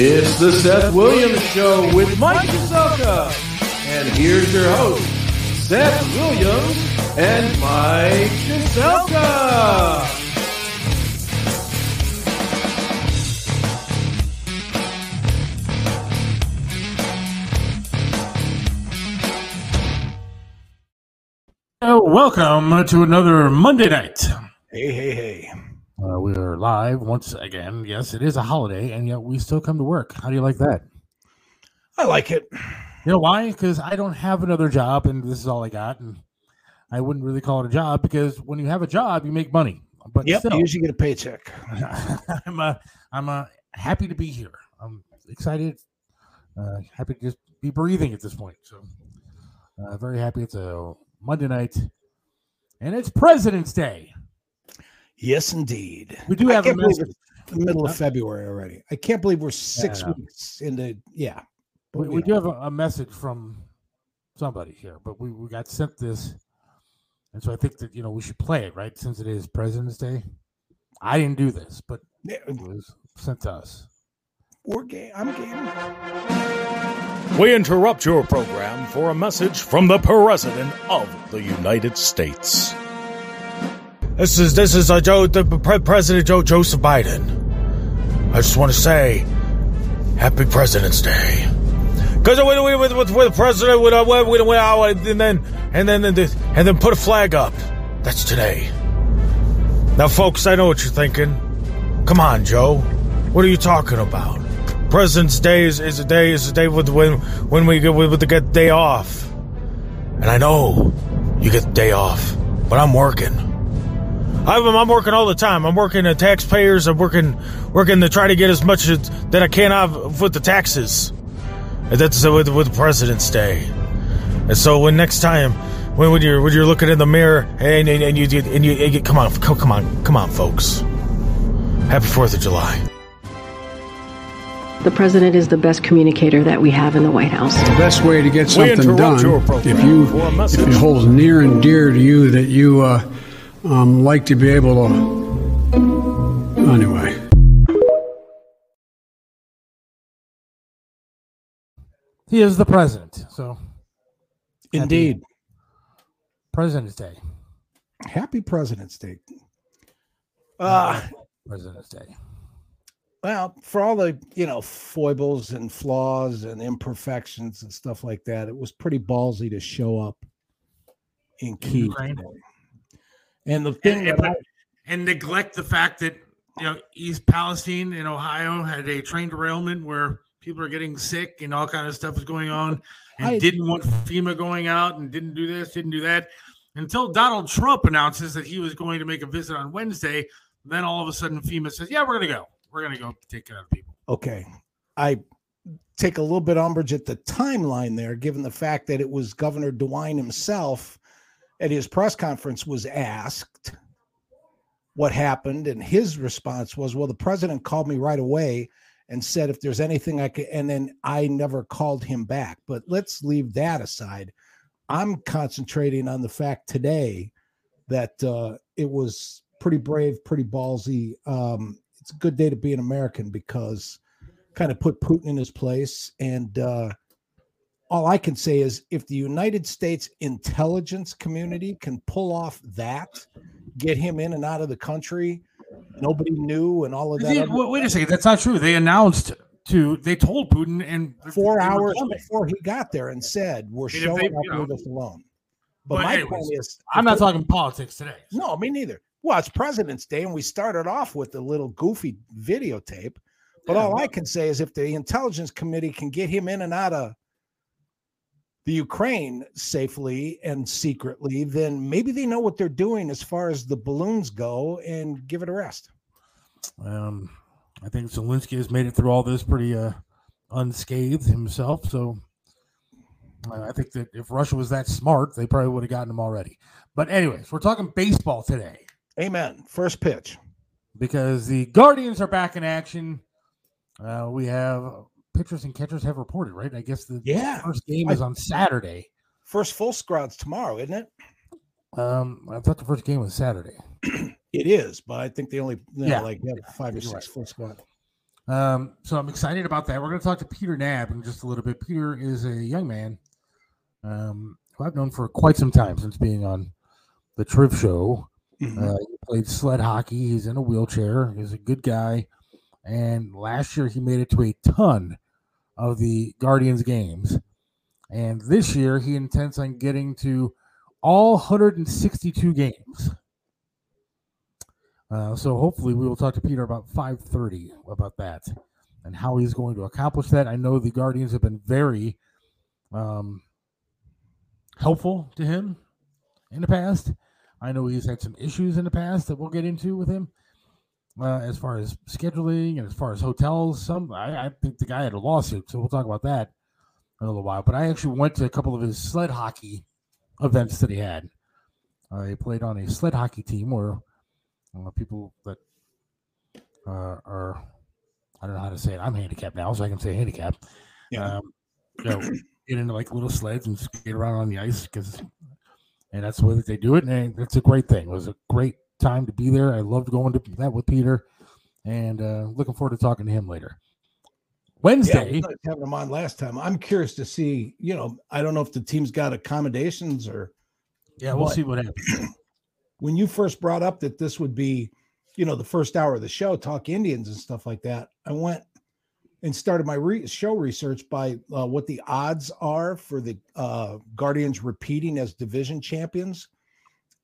It's the Seth Williams Show with Mike Cheselka. And here's your host, Seth Williams and Mike Cheselka. Uh, welcome to another Monday night. Hey, hey, hey. Uh, we are live once again. Yes, it is a holiday, and yet we still come to work. How do you like that? I like it. You know why? Because I don't have another job, and this is all I got. And I wouldn't really call it a job because when you have a job, you make money. But Yep, still, you usually get a paycheck. I'm uh, I'm uh, happy to be here. I'm excited, uh, happy to just be breathing at this point. So, uh, very happy. It's a Monday night, and it's President's Day. Yes, indeed. We do have a message. the middle of February already. I can't believe we're six Yeah. weeks into yeah. We, we do have a, a message from somebody here, but we, we got sent this, and so I think that you know we should play it right since it is President's Day. I didn't do this, but it was sent to us. we're game. I'm game. We interrupt your program for a message from the President of the United States. This is this is uh, Joe, the Pre- President Joe Joseph Biden. I just want to say, Happy President's Day. Because with, with, with, with, with the president, with, uh, with, with, with, uh, and then and then and then and then put a flag up. That's today. Now, folks, I know what you're thinking. Come on, Joe. What are you talking about? President's Day is, is a day is a day with when when we get with the get day off, and I know you get the day off, but I'm working. I'm, I'm working all the time. I'm working at taxpayers. I'm working working to try to get as much as, that I can out with the taxes. And that's uh, with with President's Day. And so when next time when, when you're when you're looking in the mirror and and, and you and you, and you come on come, come on come on folks. Happy Fourth of July. The president is the best communicator that we have in the White House. the best way to get something done if you if it holds near and dear to you that you uh, um, like to be able to anyway He is the president, so Indeed. President's Day, Happy President's Day. Uh President's Day. well, for all the you know foibles and flaws and imperfections and stuff like that, it was pretty ballsy to show up in Kiev. And the thing And, that I, and, and neglect the fact that you know East Palestine in Ohio had a train derailment where people are getting sick and all kind of stuff is going on, and I- didn't want FEMA going out and didn't do this, didn't do that, until Donald Trump announces that he was going to make a visit on Wednesday. Then all of a sudden FEMA says, "Yeah, we're going to go. We're going to go take care of people." okay, I take a little bit umbrage at the timeline there, given the fact that it was Governor DeWine himself at his press conference was asked what happened, and his response was, "Well, the president called me right away." And said if there's anything I could, and then I never called him back. But let's leave that aside. I'm concentrating on the fact today that uh, it was pretty brave, pretty ballsy. Um, it's a good day to be an American because kind of put Putin in his place. And uh, all I can say is if the United States intelligence community can pull off that, get him in and out of the country, nobody knew, and all of that. They- wait, wait a second, that's not true. They announced to they told Putin and four hours before he got there and said, "We're if showing they- up you know- with us alone." But, But my anyways, point is, I'm not talking politics today. No, me neither. Well, it's President's Day, and we started off with a little goofy videotape. But Yeah, all I can say is if the intelligence committee can get him in and out of the Ukraine safely and secretly, then maybe they know what they're doing as far as the balloons go and give it a rest. Um, I think Zelensky has made it through all this pretty uh, unscathed himself. So uh, I think that if Russia was that smart, they probably would have gotten him already. But anyways, we're talking baseball today Amen. First pitch. because the Guardians are back in action. Uh, we have pitchers and catchers have reported, right? I guess the Yeah. first game is on Saturday. First full squad's tomorrow, isn't it? Um, I thought the first game was Saturday. It is, but I think they only you know, Yeah. like have five or six right. full squad. Um, so I'm excited about that. We're going to talk to Peter Knab in just a little bit. Peter is a young man um, who I've known for quite some time since being on the Triv Show. Mhm. Uh, he played sled hockey. He's in a wheelchair. He's a good guy. And last year he made it to a ton of the Guardians games. And this year he intends on getting to all 162 games. Uh, so hopefully we will talk to Peter about 5:30 about that and how he's going to accomplish that. I know the Guardians have been very um, helpful to him in the past. I know he's had some issues in the past that we'll get into with him uh, as far as scheduling and as far as hotels. Some I, I think the guy had a lawsuit, so we'll talk about that in a little while. But I actually went to a couple of his sled hockey events that he had. Uh, he played on a sled hockey team where uh, people that uh, are I don't know how to say it. I'm handicapped now, so I can say handicap. Yeah. Um, you know, get into like little sleds and skate around on the ice because, and that's the way that they do it. And it's a great thing. It was a great time to be there. I loved going to that with Peter, and uh, looking forward to talking to him later. Wednesday, we liked having him on last time. I'm curious to see. You know, I don't know if the team's got accommodations or yeah, we'll What? see what happens. when you first brought up that this would be, you know, the first hour of the show, talk Indians and stuff like that. I went and started my re- show research by uh, what the odds are for the uh, Guardians repeating as division champions,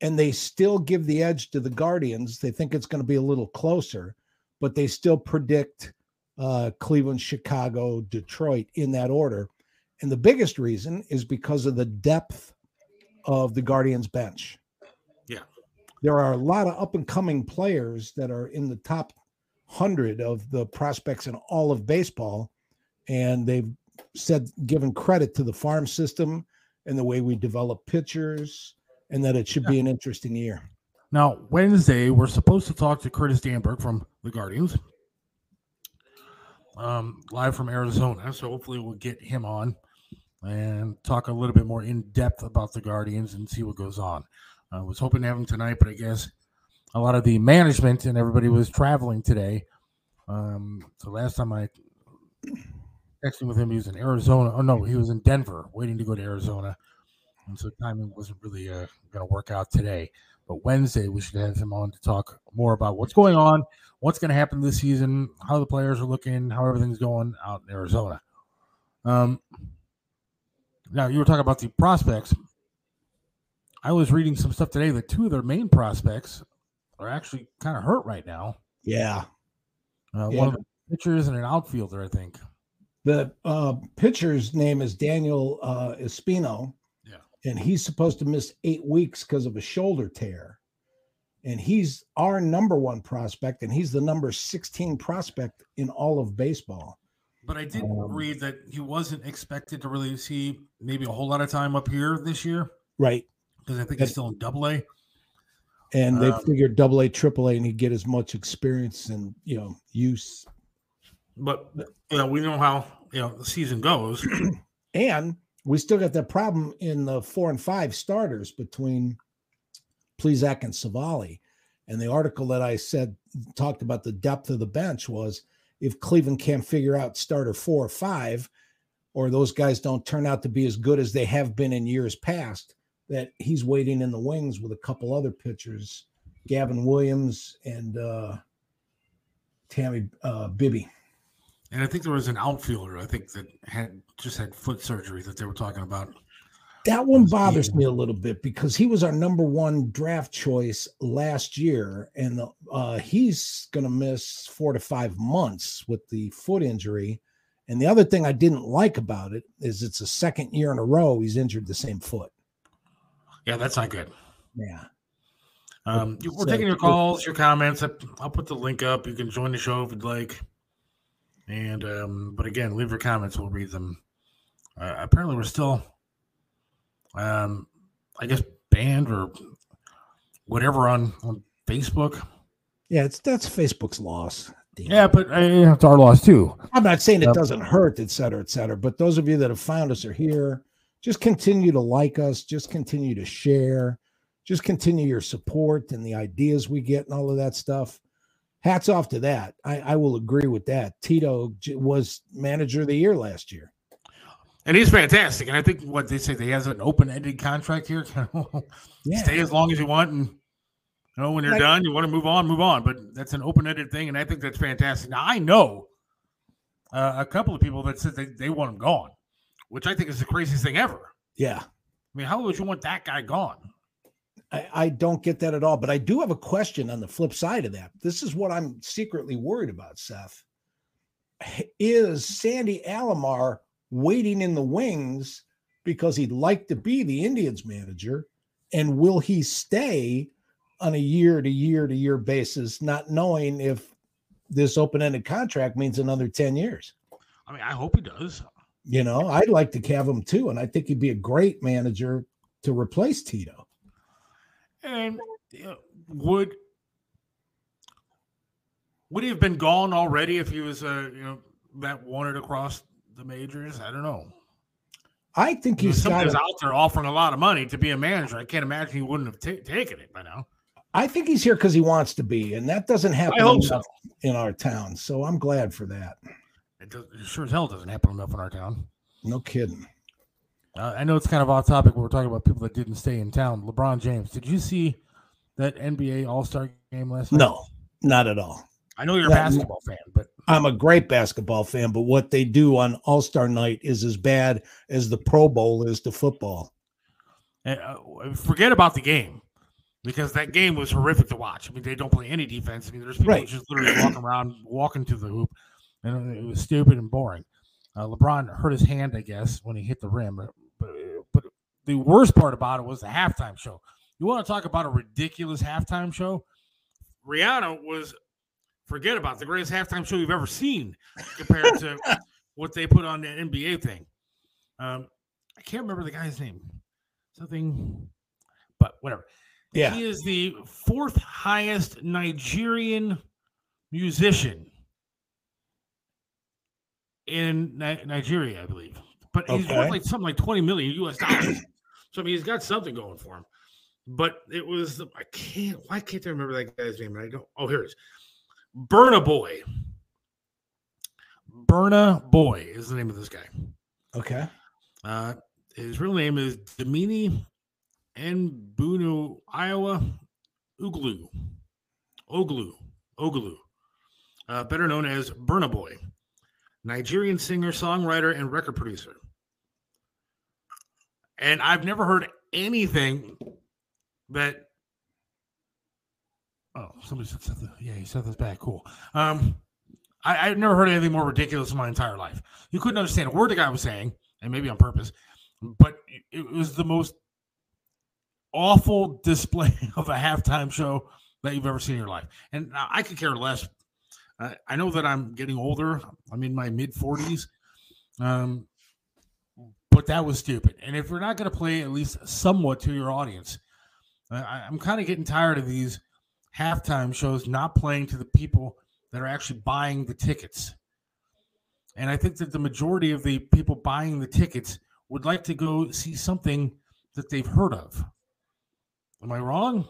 and they still give the edge to the Guardians. They think it's going to be a little closer, but they still predict uh, Cleveland, Chicago, Detroit in that order. And the biggest reason is because of the depth of the Guardians bench Yeah. there are a lot of up and coming players that are in the top 100 of the prospects in all of baseball and they've said given credit to the farm system and the way we develop pitchers and that it should be an interesting year Now, Wednesday, we're supposed to talk to Curtis Danburg from the Guardians, um, live from Arizona. So hopefully, we'll get him on and talk a little bit more in depth about the Guardians and see what goes on. I was hoping to have him tonight, but I guess a lot of the management and everybody was traveling today. Um, so last time I texted with him, he was in Arizona. Oh no, he was in Denver, waiting to go to Arizona, and so timing wasn't really uh, going to work out today. But Wednesday, we should have him on to talk more about what's going on, what's going to happen this season, how the players are looking, how everything's going out in Arizona. Um, now you were talking about the prospects. I was reading some stuff today that two of their main prospects are actually kind of hurt right now. yeah Uh, Yeah. One of the pitchers and an outfielder, I think. the uh, pitcher's name is daniel uh, espino. And he's supposed to miss eight weeks because of a shoulder tear and he's our number one prospect and he's the number 16 prospect in all of baseball But I did Um, read that he wasn't expected to really see maybe a whole lot of time up here this year right because I think he's still in Double A. and they Um, figured double A, triple A, and he'd get as much experience and you know use. But you know, we know how you know the season goes. And we still got that problem in the four and five starters between Plesac and Civale. And the article that I said talked about the depth of the bench was if Cleveland can't figure out starter four or five, or those guys don't turn out to be as good as they have been in years past, that he's waiting in the wings with a couple other pitchers, Gavin Williams and uh, Tanner uh, Bibee. And I think there was an outfielder I think that had just had foot surgery that they were talking about. That one bothers me a little bit because he was our number one draft choice last year, and uh, he's going to miss four to five months with the foot injury. And the other thing I didn't like about it is it's a second year in a row he's injured the same foot. Yeah, that's not good. Yeah. Um, we're So- taking your calls, your comments. I'll put the link up. You can join the show if you'd like. And um, but again, leave your comments. We'll read them. Uh, apparently, we're still, um, I guess, banned or whatever on on Facebook. Yeah, it's that's Facebook's loss. Damn. Yeah, but uh, it's our loss too. I'm not saying it doesn't hurt, et cetera, et cetera. But those of you that have found us are here. Just continue to like us. Just continue to share. Just continue your support and the ideas we get and all of that stuff hats off to that. I, I will agree with that. Tito was manager of the year last year. And he's fantastic. And I think what they say, he has an open ended contract here. Yeah. Stay as long as you want. And, you know, when you're Like- done, you want to move on, move on. But that's an open ended thing. And I think that's fantastic. Now, I know uh, a couple of people that said they, they want him gone, which I think is the craziest thing ever. Yeah. I mean, how would you want that guy gone? I, I don't get that at all. But I do have a question on the flip side of that. This is what I'm secretly worried about, Seth. Is Sandy Alomar waiting in the wings because he'd like to be the Indians manager? And will he stay on a year to year to year basis, not knowing if this open ended contract means another 10 years? I mean, I hope he does. You know, I'd like to have him too. And I think he'd be a great manager to replace Tito. And you would would he have been gone already if he was, uh, you know, that wanted across the majors? I don't know. I think He's he's got. somebody's a- out there offering a lot of money to be a manager. I can't imagine he wouldn't have ta- taken it by now. I think he's here because he wants to be, and that doesn't happen hope so. enough in our town. So I'm glad for that. It, does, it sure as hell doesn't happen enough in our town. No kidding. Uh, I know it's kind of off topic. But we're talking about people that didn't stay in town. LeBron James. Did you see that NBA All Star game last night? No, not at all. I know you're a basketball fan, but I'm a great basketball fan, but what they do on All Star Night is as bad as the Pro Bowl is to football. uh, forget about the game because that game was horrific to watch. I mean, they don't play any defense. I mean, there's people Right. just literally walking around, walking to the hoop, and it was stupid and boring. Uh, LeBron hurt his hand, I guess, when he hit the rim. The worst part about it was the halftime show. You want to talk about a ridiculous halftime show? Rihanna was forget about the greatest halftime show you've ever seen compared to what they put on that NBA thing. Um, I can't remember the guy's name. Something, but whatever. Yeah. He is the fourth highest Nigerian musician in Ni- Nigeria, I believe. But he's Okay. worth like something like 20 million US dollars. So I mean he's got something going for him. But it was I can't why can't I remember that guy's name? I don't oh here it is. Burna Boy. Burna Boy is the name of this guy. Okay. Uh, his real name is Damini Mbunu Iowa Uglu. Oglu. Oglu. Uh, better known as Burna Boy. Nigerian singer, songwriter, and record producer. And I've never heard anything that. Oh, somebody said something. Yeah, he said this back. Cool. Um, I, I've never heard anything more ridiculous in my entire life. You couldn't understand a word the guy was saying, and maybe on purpose, but it, was the most awful display of a halftime show that you've ever seen in your life. And I could care less. I I know that I'm getting older. I'm in my mid 40s. Um, but that was stupid. And if you're not going to play at least somewhat to your audience, I, I- I'm kind of getting tired of these halftime shows not playing to the people that are actually buying the tickets. And I think that the majority of the people buying the tickets would like to go see something that they've heard of. Am I wrong?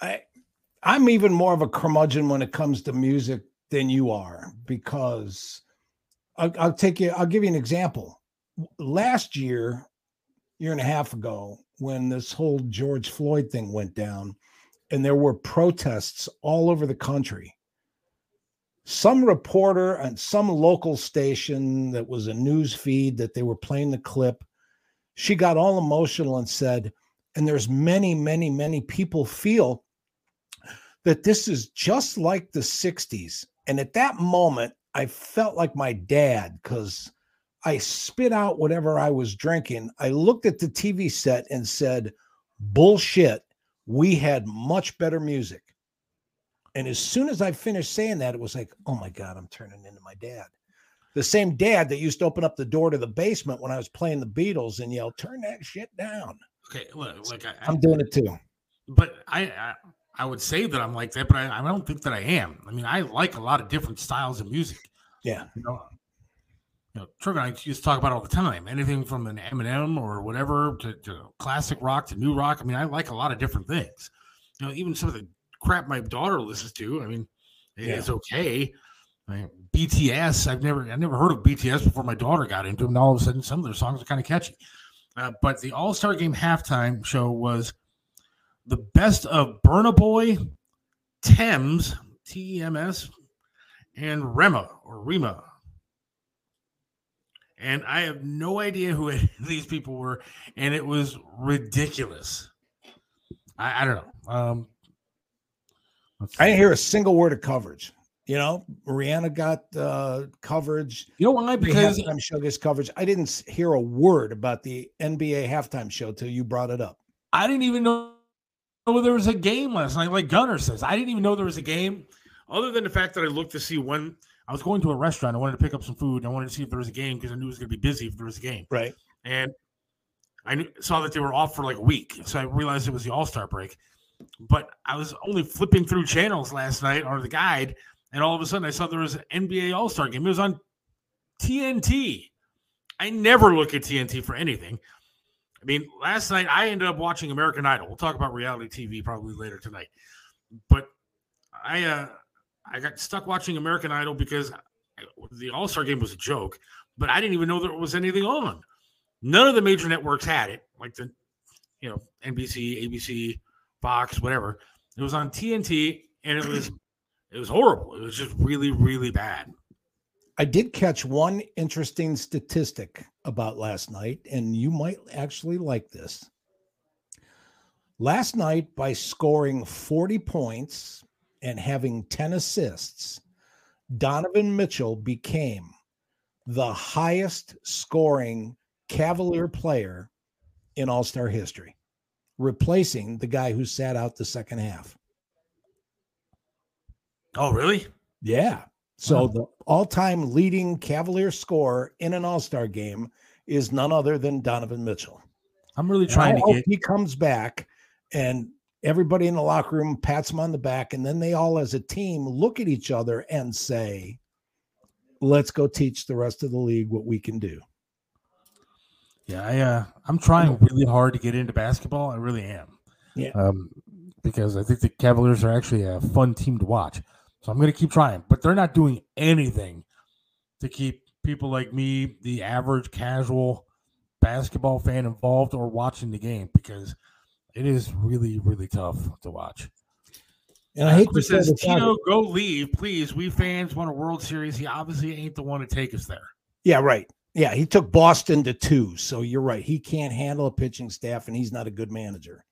I I'm even more of a curmudgeon when it comes to music than you are because I'll, I'll take you. I'll give you an example. Last year, year and a half ago, when this whole George Floyd thing went down, and there were protests all over the country. Some reporter and some local station that was a news feed that they were playing the clip, she got all emotional and said, and there's many, many, many people feel that this is just like the 60s. And at that moment, I felt like my dad because I spit out whatever I was drinking. I looked at the TV set and said, Bullshit. We had much better music. And as soon as I finished saying that, it was like, oh my God, I'm turning into my dad. The same dad that used to open up the door to the basement when I was playing the Beatles and yell, turn that shit down. Okay, look, like I, I'm doing it too. but I, I I would say that I'm like that, but I, I don't think that I am. I mean, I like a lot of different styles of music. Yeah. You know, you know, Trevor and I used to talk about it all the time. Anything from an Eminem or whatever to, to classic rock to new rock. I mean, I like a lot of different things. You know, even some of the crap my daughter listens to. I mean, Yeah. it's okay. I mean, BTS, I've never, I never heard of BTS before my daughter got into them. And all of a sudden, some of their songs are kind of catchy. Uh, but the All Star Game halftime show was the best of Burna Boy, Tems, T E M S, and Rema or Rema. And I have no idea who these people were, and it was ridiculous. I, I don't know. Um, I didn't hear a single word of coverage. You know, Rihanna got uh, coverage. You know why? Because halftime show gets coverage. I didn't hear a word about the NBA halftime show till you brought it up. I didn't even know there was a game last night, like Gunner says. I didn't even know there was a game, other than the fact that I looked to see when I was going to a restaurant. I wanted to pick up some food. And I wanted to see if there was a game because I knew it was going to be busy if there was a game. Right. And I knew, saw that they were off for like a week. So I realized it was the All Star break. But I was only flipping through channels last night or the guide. And all of a sudden I saw there was an NBA All Star game. It was on TNT. I never look at TNT for anything. I mean, last night I ended up watching American Idol. We'll talk about reality TV probably later tonight. But I uh I got stuck watching American Idol because the All Star game was a joke, but I didn't even know there was anything on. None of the major networks had it, like the you know NBC, ABC, Fox, whatever. It was on TNT, and it was it was horrible. It was just really, really bad. I did catch one interesting statistic about last night, and you might actually like this. Last night, by scoring 40 points and having 10 assists, Donovan Mitchell became the highest scoring Cavalier player in All Star history, replacing the guy who sat out the second half. Oh, really? Yeah. So Wow. the all-time leading Cavalier scorer in an All-Star game is none other than Donovan Mitchell. I'm really trying to get. he comes back and everybody in the locker room pats him on the back, and then they all, as a team, look at each other and say, "Let's go teach the rest of the league what we can do." Yeah, I, uh, I'm trying really hard to get into basketball. I really am. Yeah. Um, because I think the Cavaliers are actually a fun team to watch. So I'm going to keep trying, but they're not doing anything to keep people like me, the average casual basketball fan, involved or watching the game because it is really, really tough to watch. And I hate to Chris say says, this, out- Tito, go leave, please. We fans want a World Series. He obviously ain't the one to take us there. yeah, right. Yeah, he took Boston to two, so you're right. He can't handle a pitching staff, and he's not a good manager.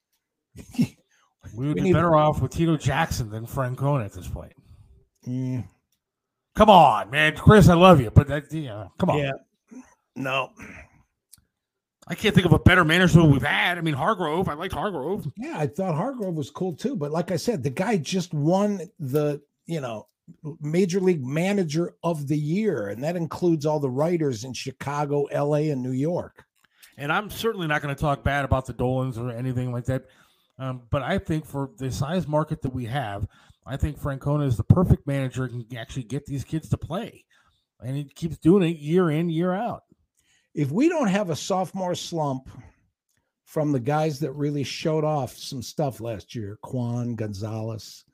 We would We be need- better off with Tito Jackson than Francona at this point. Mm, Come on, man, Chris, I love you, but that, yeah, come on. yeah, no, I can't think of a better manager than we've had. I mean, Hargrove, I liked Hargrove. Yeah, I thought Hargrove was cool too. But like I said, the guy just won the, you know, major league manager of the year. And that includes all the writers in Chicago, LA, and New York. And I'm certainly not going to talk bad about the Dolans or anything like that. Um, but I think for the size market that we have, I think Francona is the perfect manager and can actually get these kids to play. And he keeps doing it year in, year out. If we don't have a sophomore slump from the guys that really showed off some stuff last year, Kwan, Gonzalez,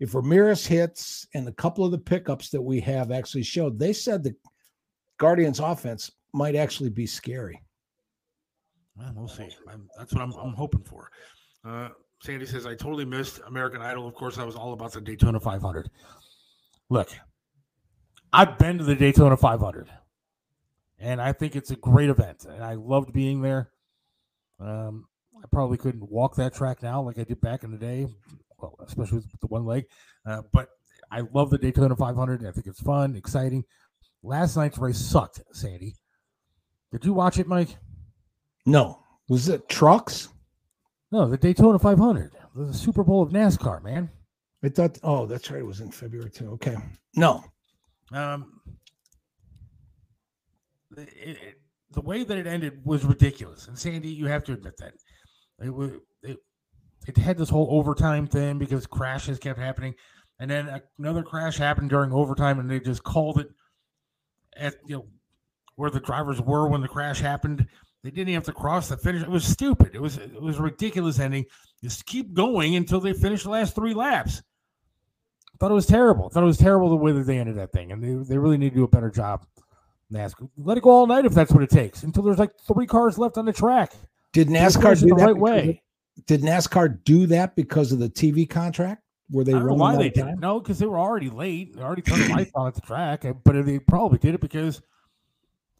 if Ramirez hits and a couple of the pickups that we have actually showed, they said the Guardians offense might actually be scary. Well, we'll see. I'm, that's what I'm, I'm hoping for. Uh, Sandy says, I totally missed American Idol. Of course, I was all about the Daytona 500. Look, I've been to the Daytona 500, and I think it's a great event, and I loved being there. Um, I probably couldn't walk that track now like I did back in the day, well, especially with the one leg. Uh, but I love the Daytona 500. I think it's fun, exciting. Last night's race sucked, Sandy. Did you watch it, Mike? No, was it trucks? No, the Daytona 500, the Super Bowl of NASCAR, man. I thought, oh, that's right. It was in February too. Okay. No. Um, it, it, the way that it ended was ridiculous. And Sandy, you have to admit that it was it, it had this whole overtime thing because crashes kept happening, and then another crash happened during overtime, and they just called it at you know where the drivers were when the crash happened. They didn't even have to cross the finish. It was stupid. It was it was a ridiculous ending. Just keep going until they finish the last three laps. I thought it was terrible. I thought it was terrible the way that they ended that thing, and they, they really need to do a better job. NASCAR, let it go all night if that's what it takes until there's like three cars left on the track. Did NASCAR do do the that right because way? of- Did NASCAR do that because of the TV contract? Were they I don't know running why they of did time? No, because they were already late. They already turned the lights on at the track. But they probably did it because,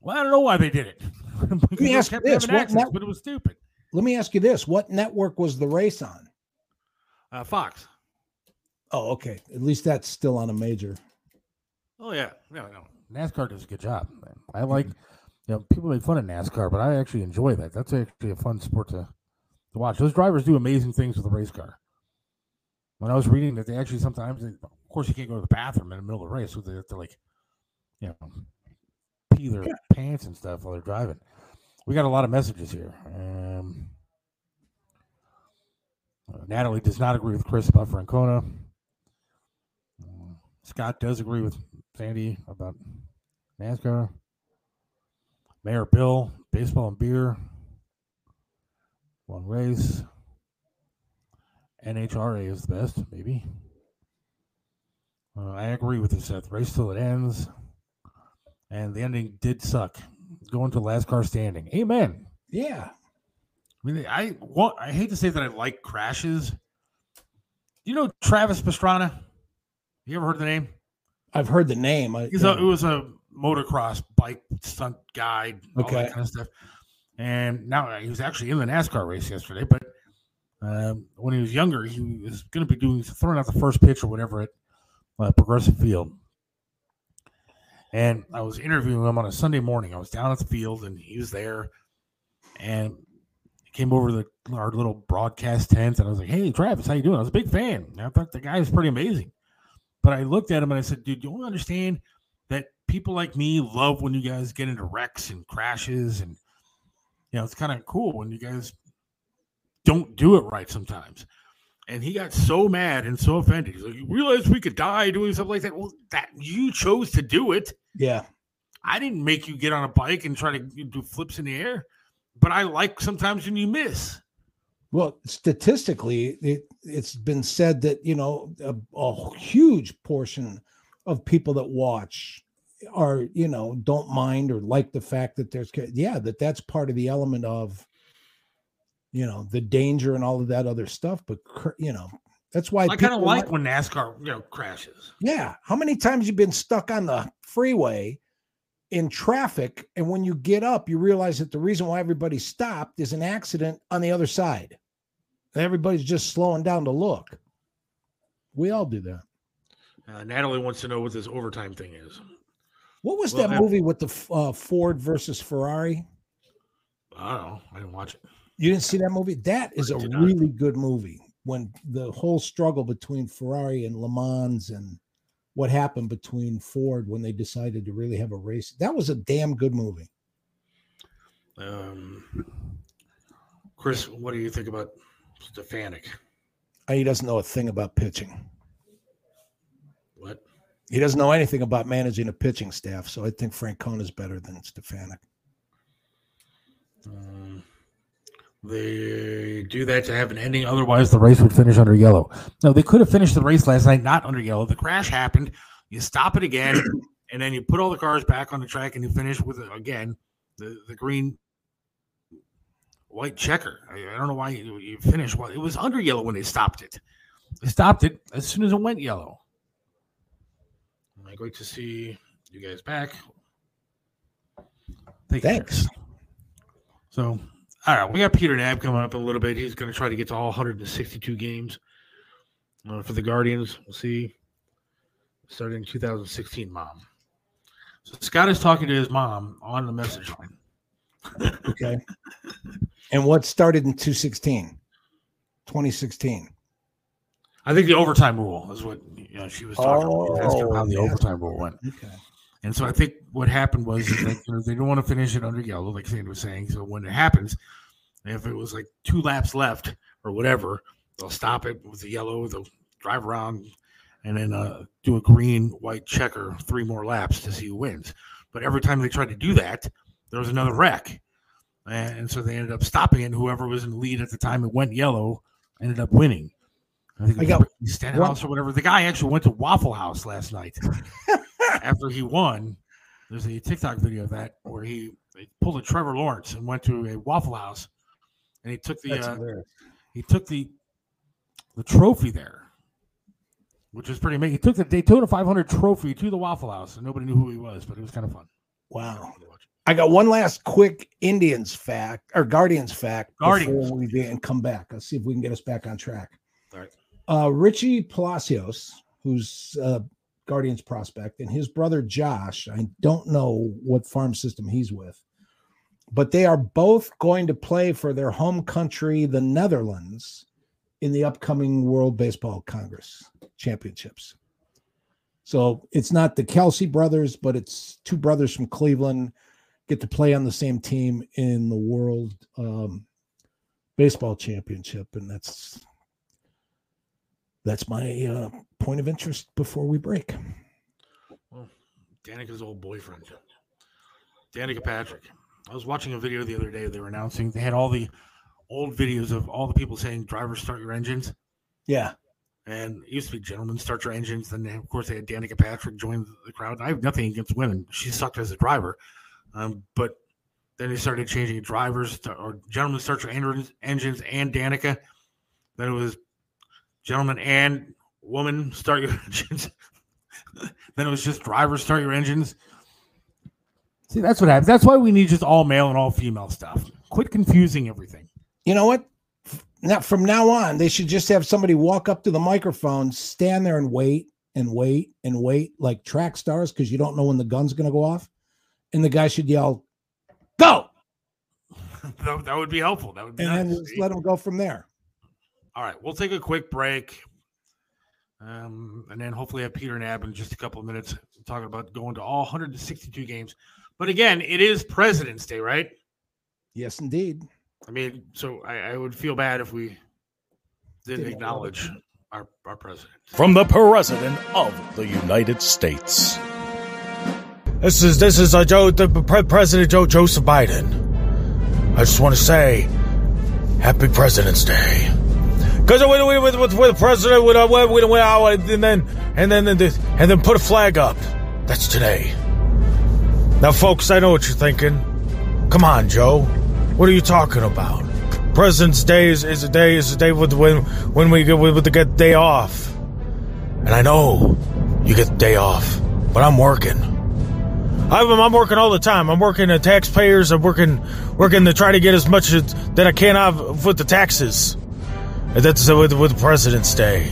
well, I don't know why they did it. Because me ask you this, having what accidents, net- but it was stupid. Let me ask you this: What network was the race on? Uh, Fox. Oh, okay. At least that's still on a major. Oh yeah, no, no. NASCAR does a good job. I like, you know, people make fun of NASCAR, but I actually enjoy that. That's actually a fun sport to to watch. Those drivers do amazing things with a race car. When I was reading that, they actually sometimes, they, of course, you can't go to the bathroom in the middle of the race, so they have to like, you know, pee their pants and stuff while they're driving. We got a lot of messages here. Um, uh, Natalie does not agree with Chris about Francona. Uh, Scott does agree with Sandy about NASCAR. Mayor Bill, baseball and beer. One race. NHRA is the best, maybe. Uh, I agree with you, Seth. Race till it ends. And the ending did suck. Going to last car standing. Amen. Yeah. I mean, I want, I hate to say that I like crashes. You know Travis Pastrana? You ever heard the name? I've heard the name. I, He's a, it was a motocross bike stunt guy, all that kind of stuff. And now he was actually in the NASCAR race yesterday, but um, when he was younger, he was going to be doing throwing out the first pitch or whatever at uh, Progressive Field. And I was interviewing him on a Sunday morning. I was down at the field, and he was there, and he came over to the, our little broadcast tent, and I was like, "Hey, Travis, how you doing?" I was a big fan. I thought the guy was pretty amazing. But I looked at him and I said, dude, you don't understand that people like me love when you guys get into wrecks and crashes. And, you know, it's kind of cool when you guys don't do it right sometimes. And he got so mad and so offended. He's like, you realize we could die doing something like that? Well, that you chose to do it. yeah. I didn't make you get on a bike and try to do flips in the air. But I like sometimes when you miss. Well, statistically, it, it's been said that you know a, a huge portion of people that watch are you know don't mind or like the fact that there's yeah that that's part of the element of you know the danger and all of that other stuff. But you know that's why I kind of people like when NASCAR, you know, crashes. Yeah. How many times you've been stuck on the freeway in traffic and when you get up you realize that the reason why everybody stopped is an accident on the other side. And everybody's just slowing down to look. We all do that. Uh, Natalie wants to know what this overtime thing is. What was Well, that movie with the uh, Ford versus Ferrari? I don't know. I didn't watch it. You didn't see that movie? That is a really good movie. When the whole struggle between Ferrari and Le Mans and what happened between Ford when they decided to really have a race. That was a damn good movie. Um, Chris, what do you think about Stefanik? Uh, He doesn't know a thing about pitching. What? He doesn't know anything about managing a pitching staff. So I think Francona is better than Stefanik. Um, they do that to have an ending. Otherwise, the race would finish under yellow. No, they could have finished the race last night not under yellow. The crash happened. You stop it again, and then you put all the cars back on the track, and you finish with again the the green white checker. I, I don't know why you, you finish. Well, it was under yellow when they stopped it. They stopped it as soon as it went yellow. i Great to see you guys back. Thank you, Thanks. Chris. So, all right, we got Peter Knab coming up a little bit. He's going to try to get to all 162 games uh, for the Guardians. We'll see. Starting in 2016, mom. So Scott is talking to his mom on the message line. Okay. and what started in 216? 2016. I think the overtime rule is what you know, she was talking about. Asking Oh, how the that's- overtime rule went. Okay. And so I think what happened was that, you know, they don't want to finish it under yellow, like Sandy was saying. So when it happens, if it was like two laps left or whatever, they'll stop it with the yellow, they'll drive around and then uh, do a green white checker three more laps to see who wins. But every time they tried to do that, there was another wreck. and so they ended up stopping it. And whoever was in the lead at the time, it went yellow, ended up winning. I think I got Stenhouse or whatever. The guy actually went to Waffle House last night after he won. There's a TikTok video of that where he, he pulled a Trevor Lawrence and went to a Waffle House, and he took the uh, he took the the trophy there, which was pretty amazing. He took the Daytona 500 trophy to the Waffle House, and nobody knew who he was, but it was kind of fun. Wow. I got one last quick Indians fact or Guardians fact Guardians. before we and come back. Let's see if we can get us back on track. All right. Uh, Richie Palacios, who's uh, Guardians prospect, and his brother Josh. I don't know what farm system he's with, but they are both going to play for their home country, the Netherlands, in the upcoming World Baseball Congress Championships. So it's not the Kelce brothers, but it's two brothers from Cleveland get to play on the same team in the World um, Baseball Championship, and that's that's my uh, point of interest before we break. Well, Danica's old boyfriend, Danica Patrick. I was watching a video the other day. They were announcing they had all the old videos of all the people saying "drivers start your engines," Yeah, and it used to be "gentlemen start your engines." Then of course they had Danica Patrick join the crowd. I have nothing against women; she sucked as a driver, um, but then they started changing drivers to, or gentlemen start your engines, engines and Danica. Then it was gentlemen and woman start your engines. then it was just drivers start your engines. See, that's what happens. That's why we need just all male and all female stuff. Quit confusing everything. you know what? Now from now on, they should just have somebody walk up to the microphone, stand there, and wait and wait and wait like track stars because you don't know when the gun's going to go off, and the guy should yell, "Go!" that, that would be helpful. That would be and then just let them go from there. All right, we'll take a quick break. Um, and then hopefully have Peter Knab in just a couple of minutes talking about going to all 162 games. But again, it is President's Day, right? Yes, indeed. I mean, so I, I would feel bad if we didn't Didn't acknowledge our, our president. From the President of the United States. This is this is uh, Joe, the pre- President Joe Joseph Biden. I just want to say, Happy President's Day. Because with, with, with, with the president, with, uh, with, with, with, and then and then and then and then put a flag up. That's today. Now, folks, I know what you're thinking. Come on, Joe. What are you talking about? President's Day is, is a day is a day with when when we get with the get day off. And I know you get the day off, but I'm working. I'm, I'm working all the time. I'm working at taxpayers. I'm working working to try to get as much that I can out with the taxes. And that's with with President's Day.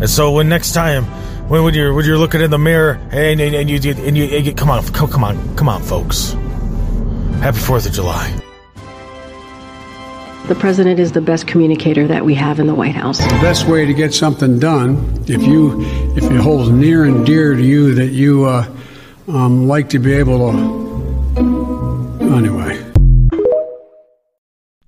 And so when next time when, when you're when you're looking in the mirror and and, and you and you, and you come on come, come on come on folks. Happy Fourth of July. The president is the best communicator that we have in the White House. The best way to get something done, if you if it holds near and dear to you that you uh, um, like to be able to. Anyway.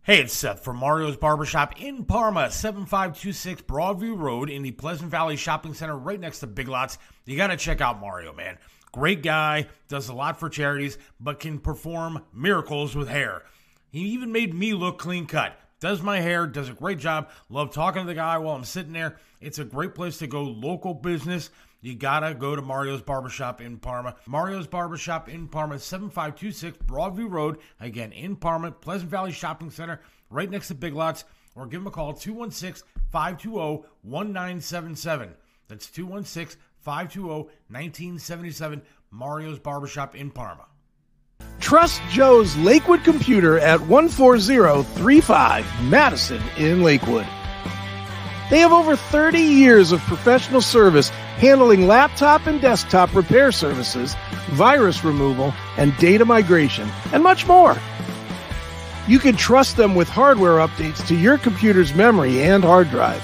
Hey, it's Seth from Mario's Barbershop in Parma, 7526 Broadview Road in the Pleasant Valley Shopping Center right next to Big Lots. You got to check out Mario, man. Great guy, does a lot for charities, but can perform miracles with hair. He even made me look clean cut. Does my hair, does a great job. Love talking to the guy while I'm sitting there. It's a great place to go, local business. You gotta go to Mario's Barbershop in Parma. Mario's Barbershop in Parma, 7526 Broadview Road. Again, in Parma, Pleasant Valley Shopping Center, right next to Big Lots. Or give them a call, 216 520 1977. That's 216 520 1977. Mario's Barbershop in Parma. Trust Joe's Lakewood Computer at 14035 Madison in Lakewood. They have over 30 years of professional service handling laptop and desktop repair services, virus removal, and data migration, and much more. You can trust them with hardware updates to your computer's memory and hard drive.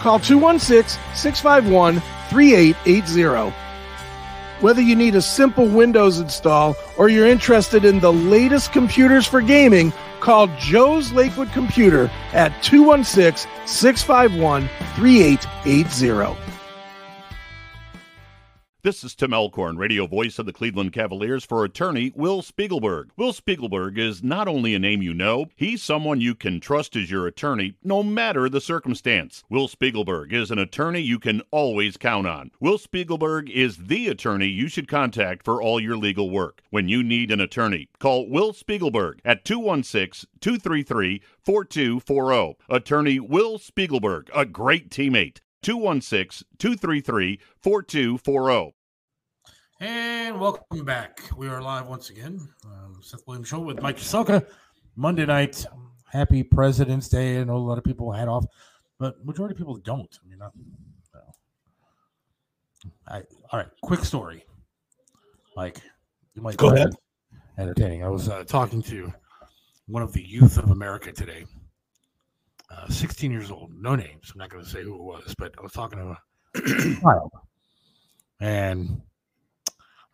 Call 216 651 3880. Whether you need a simple Windows install or you're interested in the latest computers for gaming, call Joe's Lakewood Computer at 216 651 3880. This is Tim Alcorn, radio voice of the Cleveland Cavaliers for attorney Will Spiegelberg. Will Spiegelberg is not only a name you know, he's someone you can trust as your attorney no matter the circumstance. Will Spiegelberg is an attorney you can always count on. Will Spiegelberg is the attorney you should contact for all your legal work. When you need an attorney, call Will Spiegelberg at 216 233 4240. Attorney Will Spiegelberg, a great teammate. 216 233 4240. And welcome back. We are live once again. Um, Seth Williams Show with Mike Cheselka. Monday night. Happy President's Day. I know a lot of people had off, but majority of people don't. I mean, not, no. I, all right, quick story. Like, you might Go ahead. Entertaining. I was uh, talking to one of the youth of America today. Uh, 16 years old, no names. I'm not going to say who it was, but I was talking to a child, and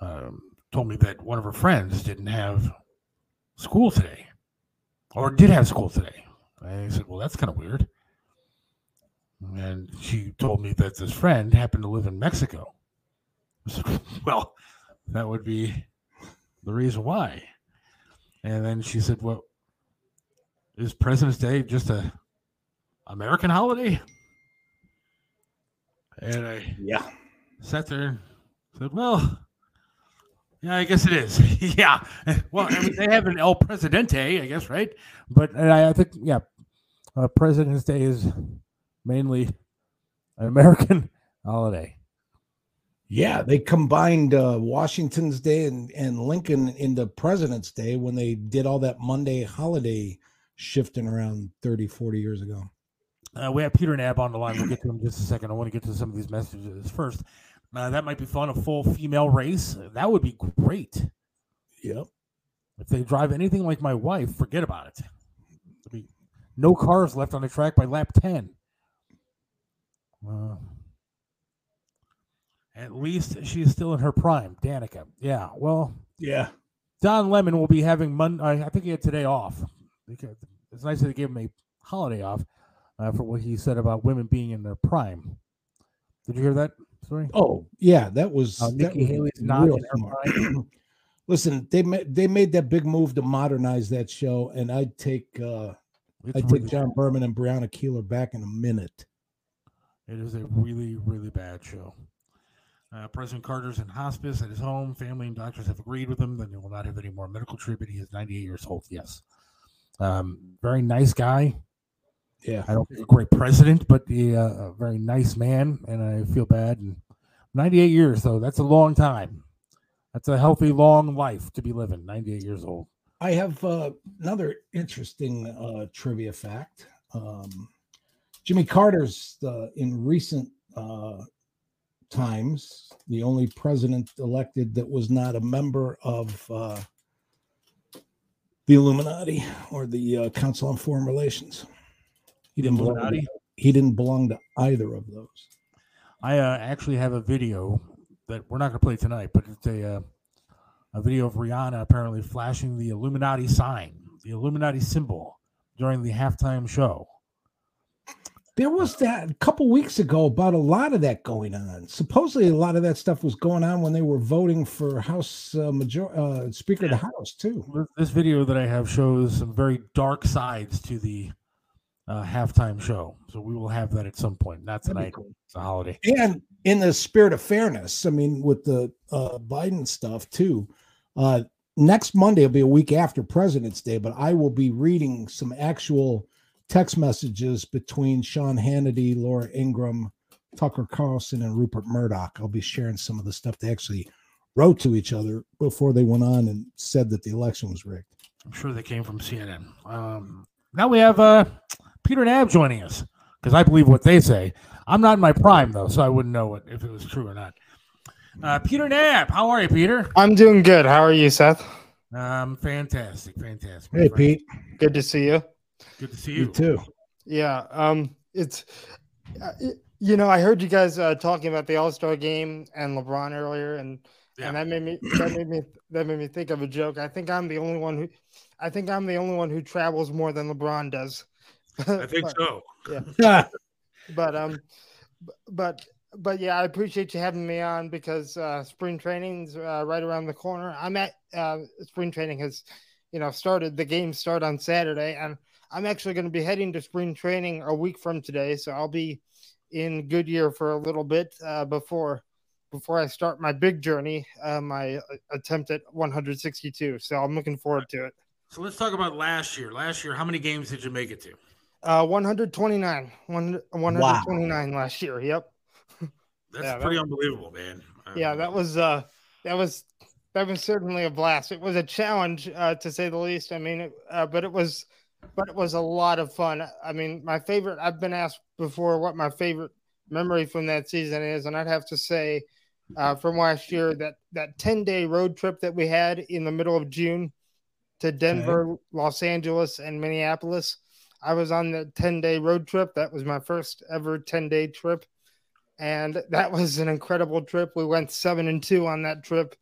um, told me that one of her friends didn't have school today, or did have school today. I said, "Well, that's kind of weird." And she told me that this friend happened to live in Mexico. I said, "Well, that would be the reason why." And then she said, "Well, is President's Day just a American holiday?" And I Yeah. sat there and said, Well, yeah, I guess it is. yeah. Well, I mean, they have an El Presidente, I guess, right? But I, I think, yeah, uh, President's Day is mainly an American holiday. Yeah, they combined uh, Washington's Day and, and Lincoln into President's Day when they did all that Monday holiday shifting around 30, 40 years ago. Uh, we have Peter Knab on the line. We'll get to him in just a second. I want to get to some of these messages first. Uh, that might be fun. A full female race. That would be great. Yep. If they drive anything like my wife, forget about it. No cars left on the track by lap 10. Uh, at least she's still in her prime, Danica. Yeah, well, Yeah. Don Lemon will be having Monday. I think he had today off. It's nice that they gave him a holiday off uh, for what he said about women being in their prime. Did you hear that story? Oh, yeah. That was, Uh, that Nikki was Haley's not in her prime. Listen, they made they made that big move to modernize that show, and I'd take uh It's I'd really take John Berman and Brianna Keilar back in a minute. It is a really, really bad show. Uh, President Carter's in hospice at his home. Family and doctors have agreed with him that he will not have any more medical treatment. He is 98 years old. Yes. Um, very nice guy. Yeah. I don't think a great president, but he, uh, a very nice man. And I feel bad. And 98 years, though, that's a long time. That's a healthy, long life to be living. 98 years old. I have uh, another interesting uh, trivia fact. Um, Jimmy Carter's uh, in recent uh, times the only president elected that was not a member of uh, the Illuminati or the uh, Council on Foreign Relations. He didn't belong. To, he didn't belong to either of those. I uh, actually have a video that we're not going to play tonight, but it's a uh, a video of Rihanna apparently flashing the Illuminati sign, the Illuminati symbol during the halftime show. There was that a couple weeks ago about a lot of that going on. Supposedly, a lot of that stuff was going on when they were voting for House uh, major uh, Speaker of the House too. This video that I have shows some very dark sides to the uh, halftime show, so we will have that at some point. Not That'd tonight; cool. it's a holiday. And in the spirit of fairness, I mean, with the uh, Biden stuff too. Uh, next Monday will be a week after President's Day, but I will be reading some actual text messages between Sean Hannity, Laura Ingraham, Tucker Carlson, and Rupert Murdoch. I'll be sharing some of the stuff they actually wrote to each other before they went on and said that the election was rigged. I'm sure they came from CNN. Um, now we have uh, Peter Knab joining us because I believe what they say. I'm not in my prime though, so I wouldn't know what, if it was true or not. Uh, Peter Knab, how are you, Peter? I'm doing good. How are you, Seth? Um, fantastic, fantastic. Hey, friend. Pete. Good to see you. Good to see You you. too. Yeah. Um. It's. uh, You know, I heard you guys uh, talking about the All Star game and LeBron earlier, and Yeah. and that made me that made me that made me think of a joke. I think I'm the only one who, I think I'm the only one who travels more than LeBron does. I think But- so. Yeah. but um but but yeah, I appreciate you having me on because uh, spring training's uh, right around the corner. I'm at uh, spring training has, you know, started. The games start on Saturday, and I'm actually going to be heading to spring training a week from today. So I'll be in Goodyear for a little bit uh, before before I start my big journey, uh, my uh, attempt at 162. So I'm looking forward to it. So let's talk about last year. Last year, how many games did you make it to? Uh, 129. 129 wow. last year. Yep. That's yeah, pretty that, unbelievable, man. Yeah, that was uh that was that was certainly a blast. It was a challenge uh, to say the least. I mean, it, uh, but it was but it was a lot of fun. I mean, my favorite. I've been asked before what my favorite memory from that season is, and I'd have to say uh, from last year that that ten day road trip that we had in the middle of June to Denver, okay. Los Angeles, and Minneapolis. I was on the ten day road trip. That was my first ever ten day trip, and that was an incredible trip. We went seven and two on that trip,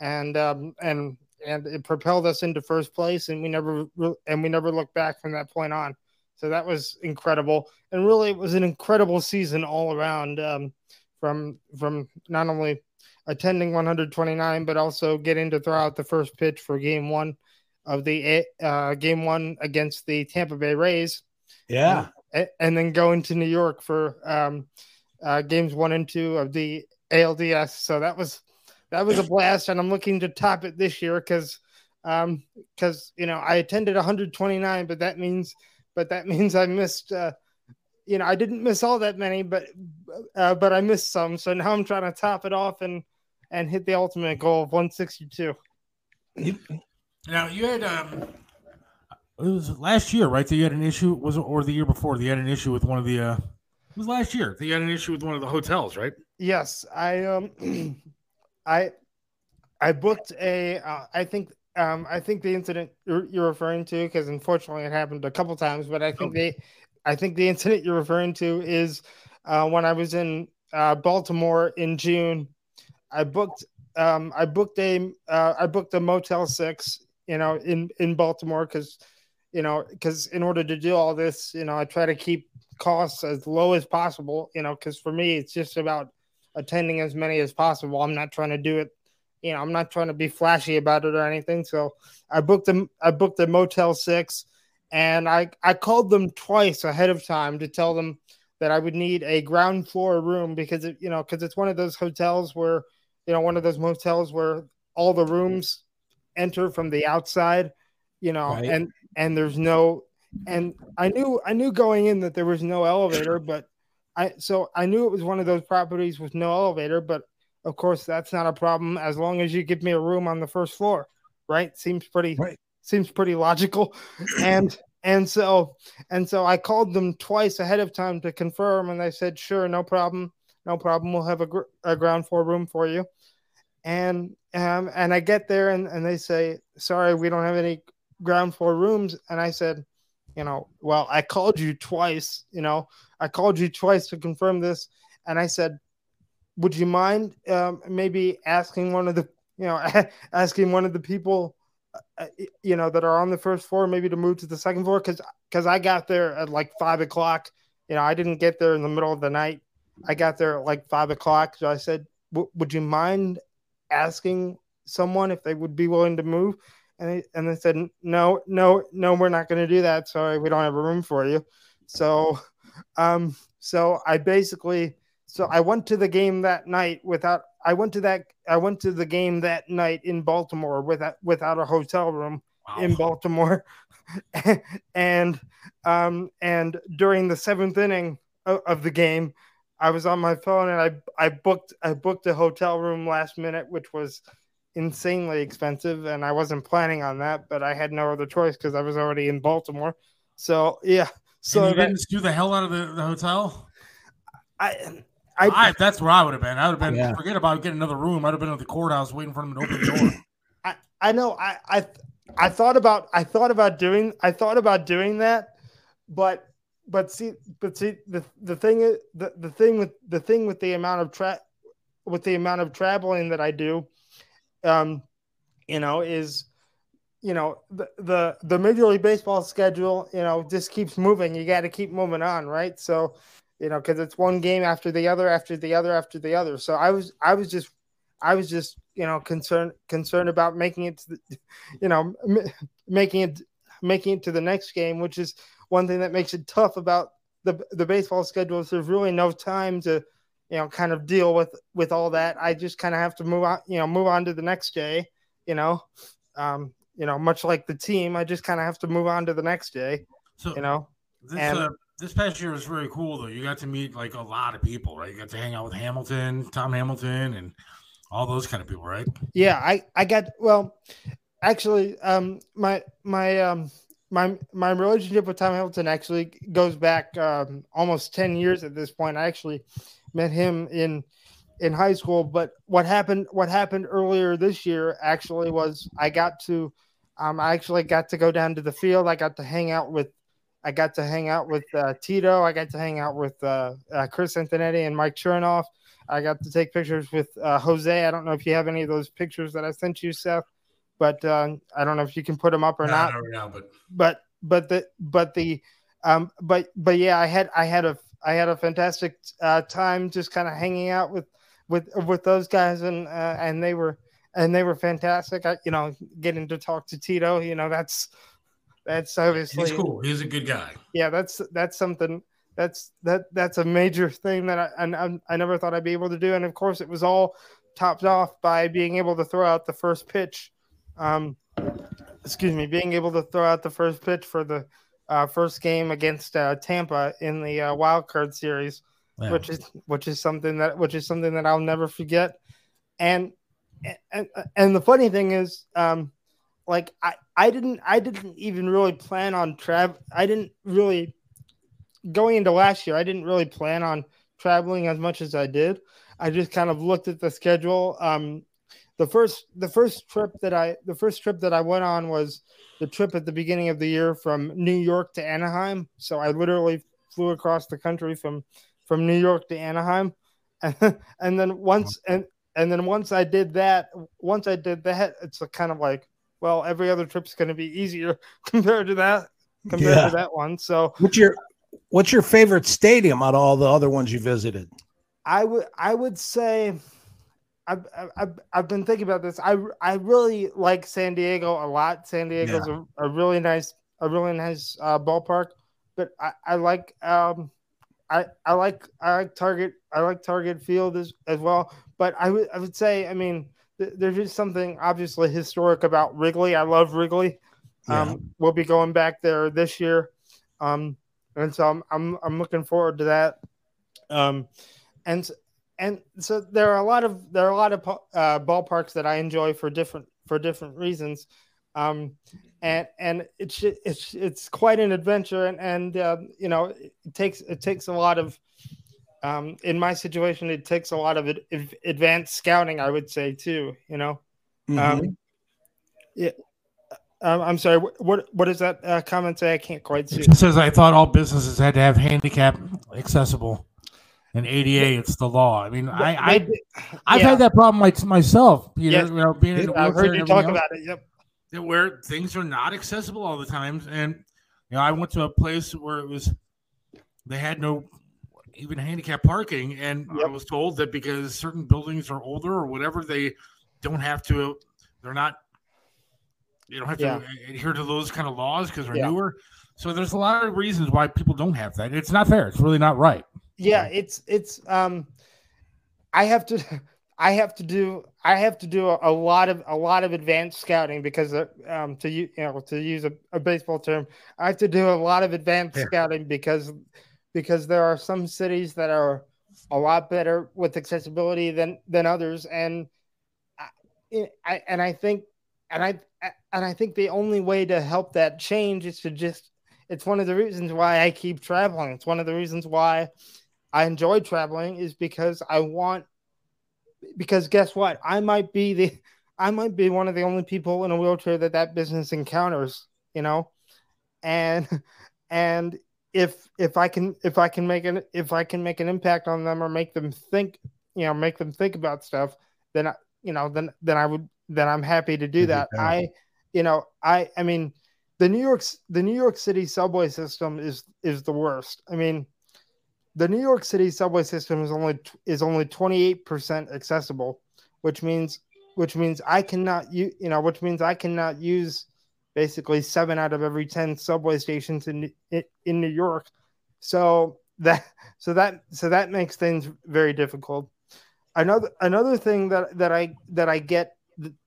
and um, and and it propelled us into first place, and we never and we never looked back from that point on. So that was incredible, and really it was an incredible season all around. Um, from from not only attending 129, but also getting to throw out the first pitch for Game One of the uh, Game One against the Tampa Bay Rays. Yeah, and, and then going to New York for um, uh, Games One and Two of the ALDS. So that was that was a blast, and I'm looking to top it this year because um because you know I attended 129, but that means but that means I missed. Uh, you know, I didn't miss all that many, but uh, but I missed some. So now I'm trying to top it off and and hit the ultimate goal of 162. Now you had um, it was last year, right? That you had an issue was it, or the year before? You had an issue with one of the. uh It was last year. You had an issue with one of the hotels, right? Yes, I um, I I booked a. Uh, I think um, I think the incident you're, you're referring to, because unfortunately it happened a couple times, but I think okay. they I think the incident you're referring to is uh, when I was in uh, Baltimore in June. I booked um, I booked a uh, I booked a Motel Six, you know, in in Baltimore because you know because in order to do all this, you know, I try to keep costs as low as possible, you know, because for me it's just about attending as many as possible. I'm not trying to do it, you know, I'm not trying to be flashy about it or anything. So I booked them. I booked a Motel Six and I I called them twice ahead of time to tell them that I would need a ground floor room because it, you know because it's one of those hotels where you know one of those motels where all the rooms enter from the outside, you know, right. and and there's no and I knew I knew going in that there was no elevator, but I so I knew it was one of those properties with no elevator, but of course that's not a problem as long as you give me a room on the first floor, right? Seems pretty right seems pretty logical. And and so and so I called them twice ahead of time to confirm, and they said, "Sure, no problem, no problem. We'll have a, gr- a ground floor room for you." And um, and I get there, and, and they say, "Sorry, we don't have any ground floor rooms." And I said, "You know, well, I called you twice. You know, I called you twice to confirm this." And I said, "Would you mind um, maybe asking one of the you know asking one of the people uh, you know, that are on the first floor, maybe to move to the second floor. Cause, cause I got there at like five o'clock. You know, I didn't get there in the middle of the night. I got there at like five o'clock. So I said, would you mind asking someone if they would be willing to move? And they, and they said, no, no, no, we're not going to do that. Sorry, we don't have a room for you. So, um, so I basically, so I went to the game that night without I went to that I went to the game that night in Baltimore without without a hotel room wow. in Baltimore, and um, and during the seventh inning of, of, the game, I was on my phone and I I booked I booked a hotel room last minute, which was insanely expensive, and I wasn't planning on that, but I had no other choice because I was already in Baltimore. So yeah, so and you didn't screw the hell out of the, the hotel. I I, I, that's where I would have been. I would have been yeah. forget about getting another room. I'd have been at the courthouse waiting for him to open the door. I, I know. I, I I thought about I thought about doing I thought about doing that, but but see but see the the thing is the, the thing with the thing with the amount of tra- with the amount of traveling that I do, um, you know, is you know the the the Major League Baseball schedule, you know, just keeps moving. You got to keep moving on, right? So you know, because it's one game after the other, after the other, after the other. So I was, I was just, I was just, you know, concerned concerned about making it to the, you know, m- making it making it to the next game, which is one thing that makes it tough about the the baseball schedule. Is there's really no time to, you know, kind of deal with with all that. I just kind of have to move on, you know, move on to the next day. You know, um, you know, much like the team, I just kind of have to move on to the next day. So you know, This And- uh, this past year was very cool though. You got to meet like a lot of people, right? You got to hang out with Hamilton, Tom Hamilton, and all those kind of people, right? Yeah, I I got well, actually, um, my my um my my relationship with Tom Hamilton actually goes back um almost ten years at this point. I actually met him in in high school, but what happened what happened earlier this year actually was I got to um I actually got to go down to the field. I got to hang out with I got to hang out with uh, Tito. I got to hang out with uh, uh, Chris Antonetti and Mike Chernoff. I got to take pictures with uh, Jose. I don't know if you have any of those pictures that I sent you, Seth, but uh, I don't know if you can put them up or not. not right now, but But but the but the um but but yeah, I had I had a I had a fantastic uh, time just kind of hanging out with with with those guys and uh, and they were and they were fantastic. I you know getting to talk to Tito, you know that's that's obviously he's cool. He's a good guy. yeah that's that's something that's that that's a major thing that I, I i never thought i'd be able to do and of course it was all topped off by being able to throw out the first pitch um excuse me being able to throw out the first pitch for the uh, first game against uh, tampa in the uh, wild card series which is which is something that which is something that i'll never forget and and and the funny thing is um like I, I didn't I didn't even really plan on travel. I didn't really going into last year. I didn't really plan on traveling as much as I did. I just kind of looked at the schedule. Um, the first the first trip that I the first trip that I went on was the trip at the beginning of the year from New York to Anaheim. So I literally flew across the country from from New York to Anaheim, and, and then once and and then once I did that, once I did that, it's a kind of like, well, every other trip's going to be easier compared to that compared Yeah. to that one. So What's your What's your favorite stadium out of all the other ones you visited? I would I would say I've, I've, I've been thinking about this. I I really like San Diego a lot. San Diego's a, a really nice a really nice uh, ballpark, but I, I like um I I like I like Target I like Target Field as as well. But I would I would say I mean th- there's just something obviously historic about Wrigley. I love Wrigley. Um, Yeah. we'll be going back there this year, um, and so I'm I'm I'm looking forward to that. Um, and and so there are a lot of there are a lot of uh, ballparks that I enjoy for different for different reasons, um, and and it's it's it's quite an adventure, and and uh, you know it takes it takes a lot of um, in my situation it takes a lot of ad- ad- advanced scouting, I would say too. You know, Mhm. um, yeah. Um, I'm sorry. What what, what does that uh, comment say? I can't quite see. It says I thought all businesses had to have handicap accessible, and ADA it's the law. I mean, I, I I've yeah. had that problem like myself. You Yes. know, you know, being in a I've heard you talk everything about it. Yep. where things are not accessible all the times. And you know, I went to a place where it was they had no even handicap parking, and I was told that because certain buildings are older or whatever, they don't have to. They're not. You don't have Yeah. to adhere to those kind of laws because they're Yeah. newer. So there's a lot of reasons why people don't have that. It's not fair. It's really not right. Yeah it's it's um i have to i have to do i have to do a, a lot of a lot of advanced scouting because uh, um to you you know to use a, a baseball term i have to do a lot of advanced Yeah. scouting because because there are some cities that are a lot better with accessibility than than others. And I, I and i think and i and i think the only way to help that change is to just it's one of the reasons why i keep traveling. It's one of the reasons why I enjoy traveling is because I want because guess what? I might be the I might be one of the only people in a wheelchair that that business encounters, you know. And and if if I can if I can make an if I can make an impact on them or make them think, you know, make them think about stuff, then I, you know, then then I would then I'm happy to do that. yeah. I you know, I I mean the New York's the New York City subway system is is the worst. I mean, the New York City subway system is only is only 28% accessible, which means which means I cannot you you know which means I cannot use basically seven out of every 10 subway stations in in New York. So that so that so that makes things very difficult. Another another thing that that I that I get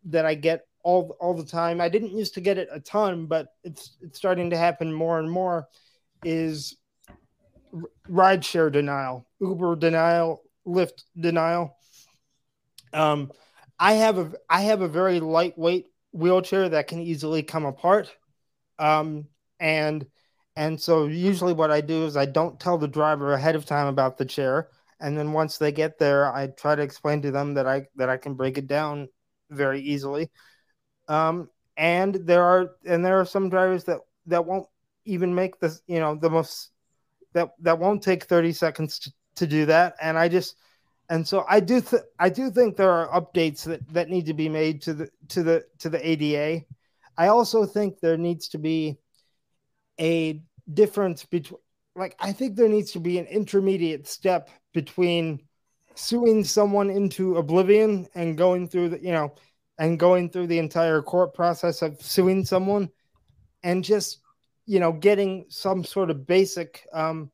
that I get all all the time. I didn't used to get it a ton, but it's it's starting to happen more and more. Is rideshare denial, Uber denial, Lyft denial. Um, I have a I have a very lightweight wheelchair that can easily come apart, um, and and so usually what I do is I don't tell the driver ahead of time about the chair, and then once they get there, I try to explain to them that I that I can break it down very easily. Um, and there are and there are some drivers that that won't even make this you know the most that that won't take 30 seconds to, to do that. And i just and so i do th- i do think there are updates that that need to be made to the to the to the ada i also think there needs to be a difference between like i think there needs to be an intermediate step between suing someone into oblivion and going through the you know and going through the entire court process of suing someone and just you know, getting some sort of basic, um,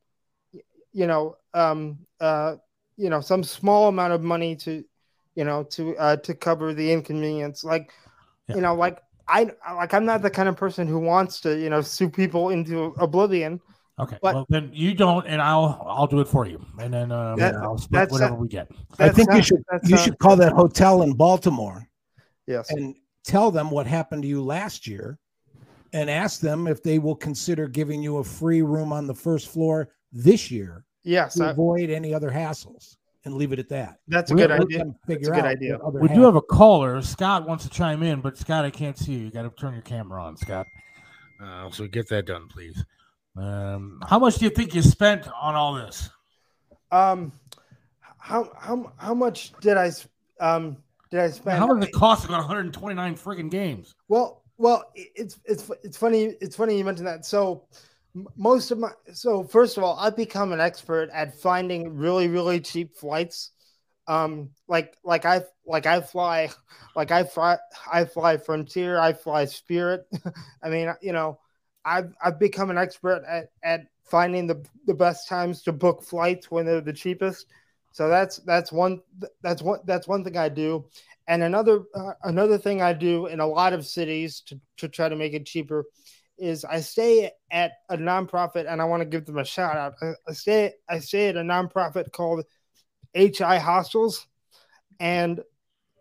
you know, um, uh, you know, some small amount of money to, you know, to uh, to cover the inconvenience. Like, yeah. you know, like I like I'm not the kind of person who wants to, you know, sue people into oblivion. Okay, but, well then you don't, and I'll I'll do it for you, and then um, that, I'll split whatever we get. I think you should you should call that hotel in Baltimore. Yes, and tell them what happened to you last year, and ask them if they will consider giving you a free room on the first floor this year. Yes, to I, avoid any other hassles and leave it at that. That's a good idea. That's a good idea. We do have a caller. Scott wants to chime in, but Scott, I can't see you. You got to turn your camera on, Scott. Uh, so get that done, please. Um, how much do you think you spent on all this? Um, how how how much did I um did I spend? How much did it cost to go 129 freaking games? Well, well, it's it's it's funny. It's funny you mentioned that. So most of my so first of all, I've become an expert at finding really really cheap flights. Um, like like I like I fly like I fly I fly Frontier. I fly Spirit. I mean, you know, I've I've become an expert at at finding the the best times to book flights when they're the cheapest. So that's that's one that's one that's one thing I do. And another uh, another thing I do in a lot of cities to, to try to make it cheaper is I stay at a nonprofit and I want to give them a shout out. I, I stay I stay at a nonprofit called HI Hostels, and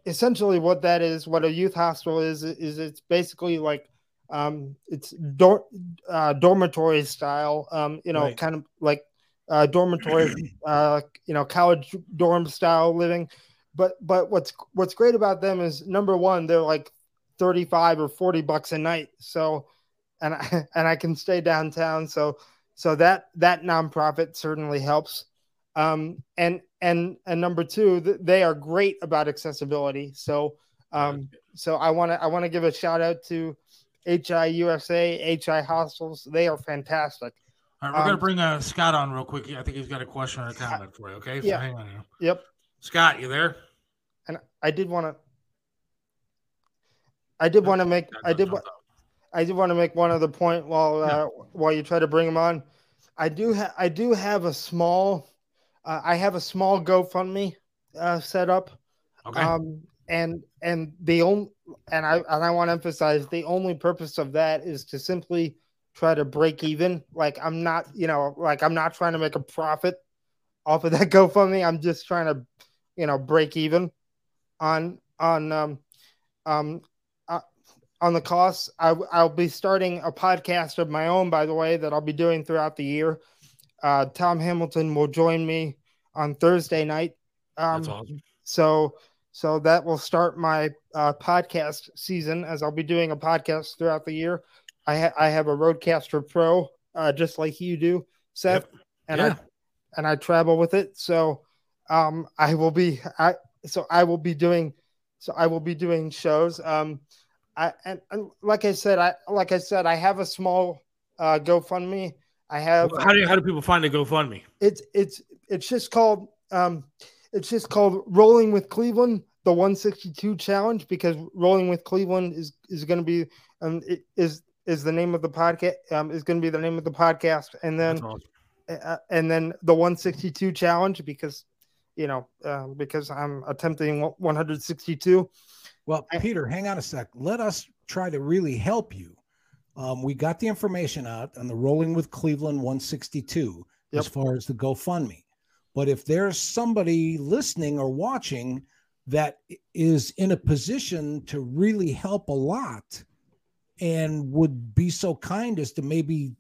essentially what that is, what a youth hostel is, is it's basically like um, it's dor- uh, dormitory style, um, you know, right. kind of like uh, dormitory, uh, you know, college dorm style living but but what's what's great about them is number one, they're like 35 or 40 bucks a night. So and I, and I can stay downtown. So so that that nonprofit certainly helps. Um, and and and number two, th- they are great about accessibility. So um, so I want to I want to give a shout out to HI USA, HI Hostels. They are fantastic. All right, we're um, gonna bring uh, Scott on real quick. I think he's got a question or a comment for you. Okay, so yeah. hang on. Here. Yep. Scott, you there? And I did want to. I did want to make. I did. I did want to make one other point while uh, while you try to bring him on. I do. Ha- I do have a small. Uh, I have a small GoFundMe uh, set up. Okay. Um, and and the only and I and I want to emphasize the only purpose of that is to simply try to break even. Like I'm not, you know, like I'm not trying to make a profit off of that GoFundMe. I'm just trying to you know break even on on um, um, uh, on the costs. I, I'll be starting a podcast of my own, by the way, that I'll be doing throughout the year. Uh, Tom Hamilton will join me on Thursday night. Um, That's awesome. So so that will start my uh, podcast season as I'll be doing a podcast throughout the year. I ha- I have a RodeCaster Pro, uh, just like you do, Seth, yep. and yeah. I and I travel with it. So um, I will be I so I will be doing so I will be doing shows. Um, I and, and like I said, I like I said, I have a small uh, GoFundMe, I have. How do you, how do people find the GoFundMe? It's it's it's just called um, it's just called Rolling with Cleveland, the 162 challenge, because Rolling with Cleveland is is going to be um it is is the name of the podcast um is going to be the name of the podcast, and then awesome. uh, and then the 162 challenge because you know uh, because I'm attempting 162. Well, Peter, hang on a sec. Let us try to really help you. Um, we got the information out on the Rolling with Cleveland 162 as far as the GoFundMe. But if there's somebody listening or watching that is in a position to really help a lot and would be so kind as to maybe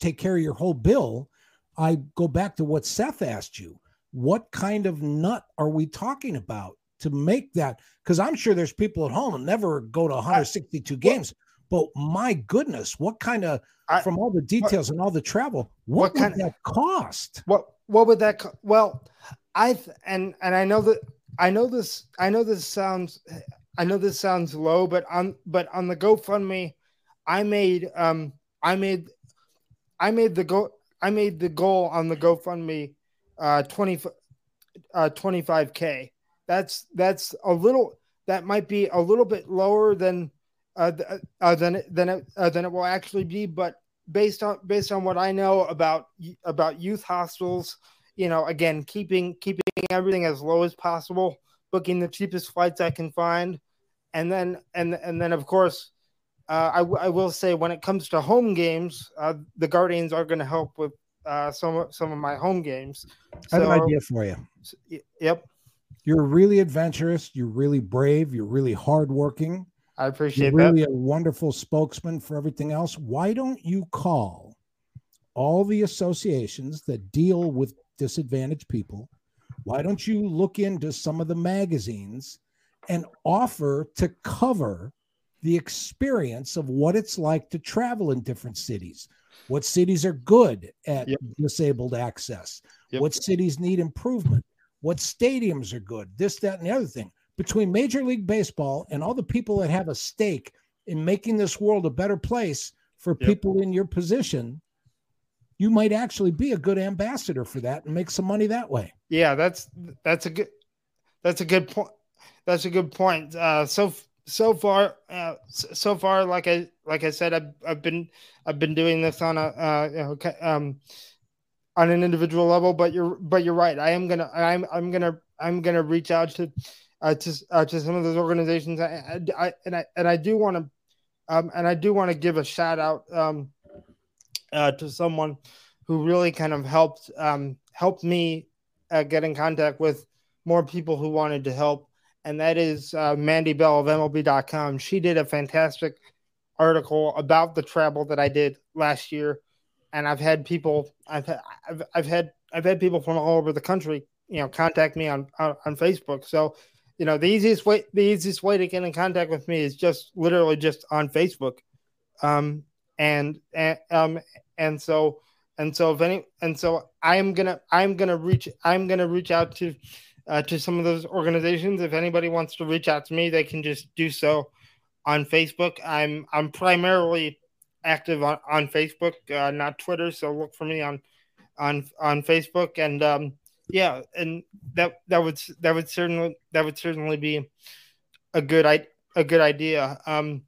take care of your whole bill, I go back to what Seth asked you. What kind of nut are we talking about to make that? Because I'm sure there's people at home that never go to 162 games. But my goodness, what kind of I- from all the details and all the travel, what, What kind of- cost? What what would that co- well I and and I know that I know this I know this sounds I know this sounds low but on but on the GoFundMe I made um I made I made the go I made the goal on the GoFundMe uh 20 uh 25k that's that's a little that might be a little bit lower than uh, uh than than it uh, than it will actually be but based on based on what I know about about youth hostels, you know, again, keeping keeping everything as low as possible, booking the cheapest flights I can find, and then and and then of course, uh, I, w- I will say when it comes to home games, uh, the Guardians are going to help with uh, some of- some of my home games. I have an idea for you. y- Yep, You're really adventurous. You're really brave. You're really hardworking. I appreciate You're really that. a wonderful spokesman for everything else. Why don't you call all the associations that deal with disadvantaged people? Why don't you look into some of the magazines and offer to cover the experience of what it's like to travel in different cities? What cities are good at Yep. disabled access? Yep. What cities need improvement? What stadiums are good? This, that, and the other thing. Between Major League Baseball and all the people that have a stake in making this world a better place for Yep. people in your position, you might actually be a good ambassador for that and make some money that way. Yeah, that's that's a good that's a good point. That's a good point. Uh, so so far, uh, so far, like I like I said, I've, I've been I've been doing this on a uh, um on an individual level. But you're but you're right. I am gonna I'm I'm gonna I'm gonna reach out to uh, to uh, to some of those organizations. I, I, I and I and I do want to um and I do want to give a shout out um uh, to someone who really kind of helped um, helped me uh, get in contact with more people who wanted to help, and that is uh, Mandy Bell of MLB.com. She did a fantastic article about the travel that I did last year, and I've had people I've had, I've, I've had I've had people from all over the country, you know, contact me on on, on Facebook. So, you know, the easiest way the easiest way to get in contact with me is just literally just on Facebook. Um, and and um and so and so if any and so i'm gonna i'm gonna reach i'm gonna reach out to uh, to some of those organizations if anybody wants to reach out to me they can just do so on facebook i'm i'm primarily active on, on facebook uh, not twitter so look for me on on on facebook and um yeah and that that would that would certainly that would certainly be a good i a good idea um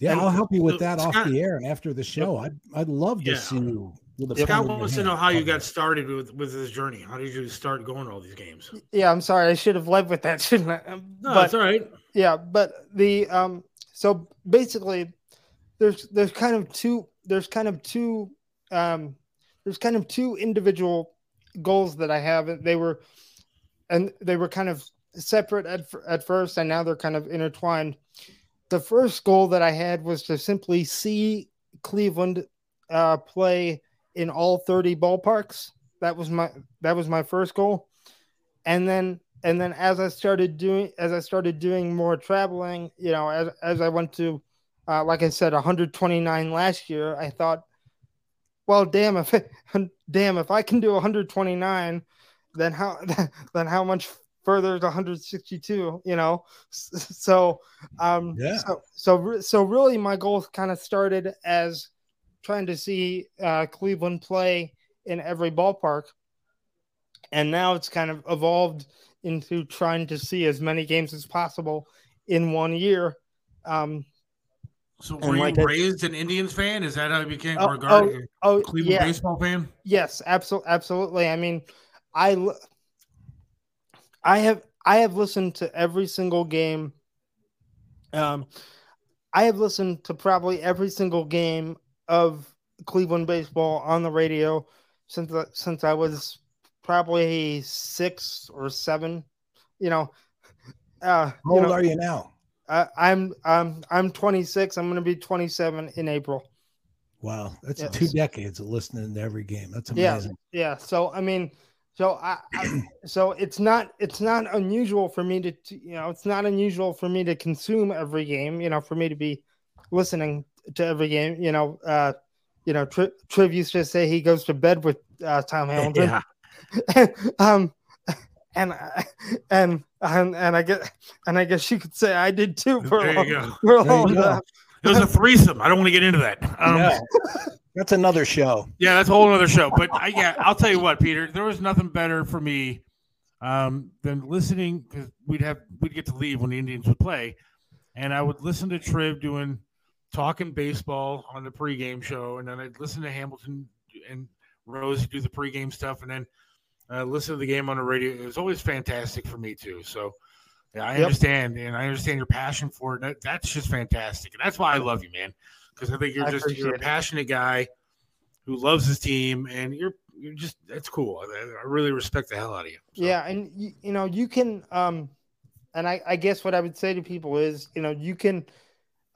Yeah, And- I'll help you with so, that off the air and after the show. I'd I'd love to Yeah. see you with a Scott pen in your wants to know how you got started with with this journey. How did you start going to all these games? yeah i'm sorry i should have led with that shouldn't i Um, No, but- that's all right. yeah but the um so basically there's there's kind of two there's kind of two um there's kind of two individual goals that i have they were and they were kind of separate at, at first and now they're kind of intertwined the first goal that i had was to simply see cleveland uh play in all 30 ballparks that was my that was my first goal and then and then as I started doing as I started doing more traveling, you know, as as I went to uh, like I said 129 last year, I thought well, damn if damn if I can do 129, then how then how much further is 162, you know? So um Yeah. so so so really my goal kind of started as trying to see uh, Cleveland play in every ballpark, and now it's kind of evolved into trying to see as many games as possible in one year. Um, So were you raised an Indians fan? Is that how you became Oh, oh, a Cleveland yeah. baseball fan? Yes, absolutely, absolutely. I mean, I I have I have listened to every single game. Um, I have listened to probably every single game of Cleveland baseball on the radio since I- since I was probably six or seven. You know, uh, How you old know, are you now? I, I'm um I'm 26. I'm going to be 27 in April. Wow, that's Yes. two decades of listening to every game. That's Yeah, amazing. yeah. So I mean, so I, I so it's not it's not unusual for me to, to you know it's not unusual for me to consume every game. You know, for me to be listening to every game. You know, uh, you know, Tri- Triv used to say he goes to bed with uh, Tom Hamilton. Yeah. um, and I- and and and I get and I guess you could say I did too for a There long, you go. for a There you long go. time. It was a threesome. I don't want to get into that. Um, yeah, that's another show. Yeah, that's a whole other show. But I, yeah, I'll tell you what, Peter. There was nothing better for me um, than listening because we'd have we'd get to leave when the Indians would play, and I would listen to Triv doing talking baseball on the pregame show, and then I'd listen to Hamilton and Rose do the pregame stuff, and then uh, listen to the game on the radio. It was always fantastic for me too. So. Yeah, I Yep. understand, and I understand your passion for it. That, that's just fantastic, and that's why I love you, man. Because I think you're I just you're a appreciate it. passionate guy who loves his team, and you're you're just that's cool. I, I really respect the hell out of you. So, Yeah, and you, you know you can um, and I I guess what I would say to people is you know you can,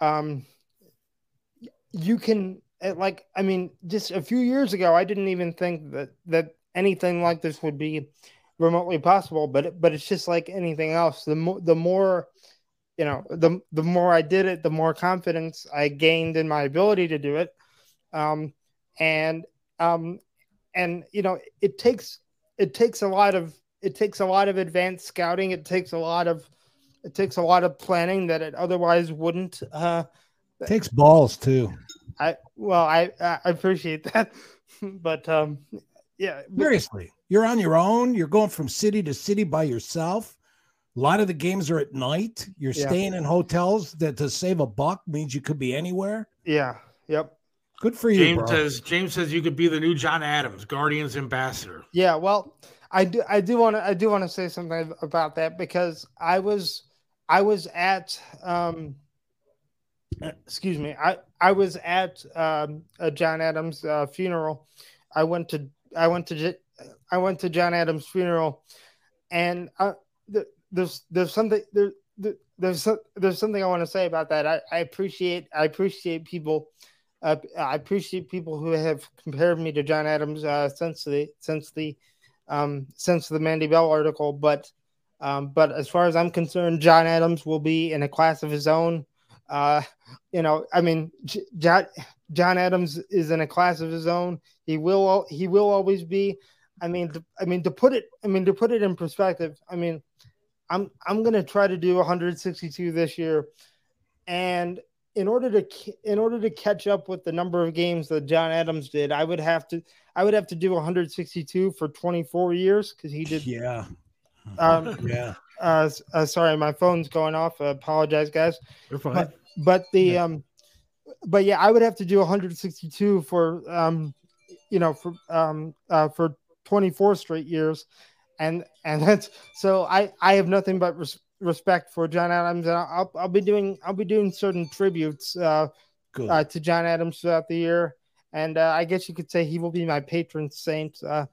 um, you can uh, like I mean just a few years ago I didn't even think that that anything like this would be remotely possible, but but it's just like anything else. The more the more you know the the more I did it, the more confidence I gained in my ability to do it, um, and um, and you know it takes it takes a lot of it takes a lot of advanced scouting it takes a lot of it takes a lot of planning that it otherwise wouldn't uh takes balls too. i well i i appreciate that but um yeah Seriously, you're on your own. You're going from city to city by yourself. A lot of the games are at night. You're Yeah. staying in hotels that to save a buck means you could be anywhere. yeah yep Good for you, James bro. says James says you could be the new John Adams, Guardians ambassador. yeah well i do i do want to i do want to say something about that because i was i was at um excuse me i i was at um a john adams uh, funeral. I went to i went to i went to john adams funeral and uh th- there's there's something there- there's there's something i want to say about that. I i appreciate i appreciate people uh, i appreciate people who have compared me to john adams uh since the since the um since the mandy bell article but um but as far as i'm concerned john adams will be in a class of his own uh you know i mean J- john john adams is in a class of his own. He will he will always be. I mean to, i mean to put it i mean to put it in perspective i mean i'm i'm going to try to do 162 this year. And in order to in order to catch up with the number of games that john adams did i would have to i would have to do 162 for 24 years because he did yeah, um yeah. uh, uh sorry my phone's going off. I apologize guys. You're fine. but but the um but yeah i would have to do 162 for um you know for um uh for 24 straight years and and that's so i i have nothing but res- respect for john adams and i'll i'll be doing i'll be doing certain tributes uh, Good. uh to john adams throughout the year and uh, i guess you could say he will be my patron saint uh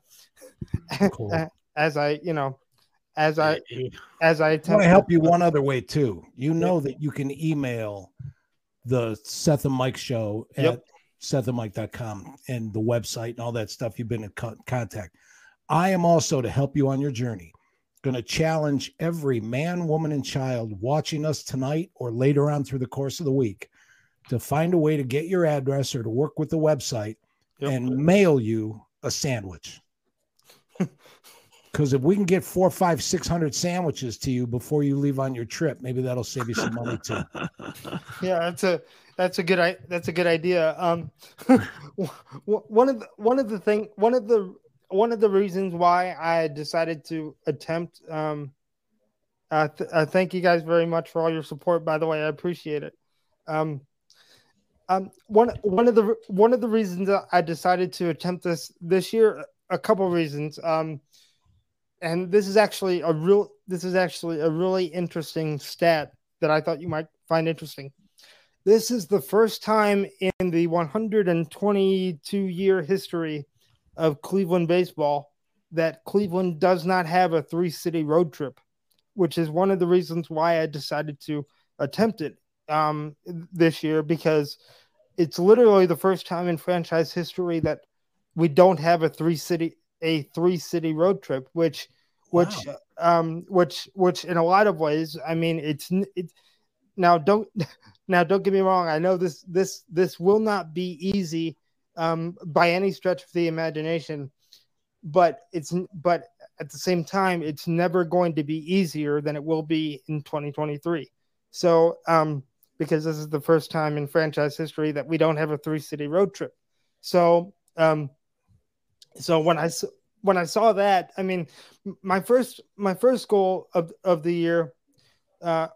Cool. as i you know as i as i I attempt want to to- help you one other way too. You know that you can email the Seth and Mike show at Yep. sethandmike.com and the website and all that stuff. You've been in co- contact. I am also to help you on your journey. Going to challenge every man, woman, and child watching us tonight or later on through the course of the week to find a way to get your address or to work with the website Yep. and mail you a sandwich. Because if we can get four, five, six hundred sandwiches to you before you leave on your trip, maybe that'll save you some money too. yeah that's a that's a good that's a good idea. Um one of the one of the thing one of the one of the reasons why i decided to attempt um uh, th- uh thank you guys very much for all your support by the way i appreciate it. Um um one one of the one of the reasons i decided to attempt this this year a couple reasons. Um and this is actually a real this is actually a really interesting stat that i thought you might find interesting. This is the first time in the 122 year history of Cleveland baseball that Cleveland does not have a three city road trip, which is one of the reasons why I decided to attempt it um, this year because it's literally the first time in franchise history that we don't have a three city a three city road trip, which which wow. um which which in a lot of ways, I mean it's it's now don't now don't get me wrong i know this this this will not be easy um, by any stretch of the imagination but it's but at the same time it's never going to be easier than it will be in 2023 so um because this is the first time in franchise history that we don't have a three city road trip so um so when i when i saw that i mean my first my first goal of of the year uh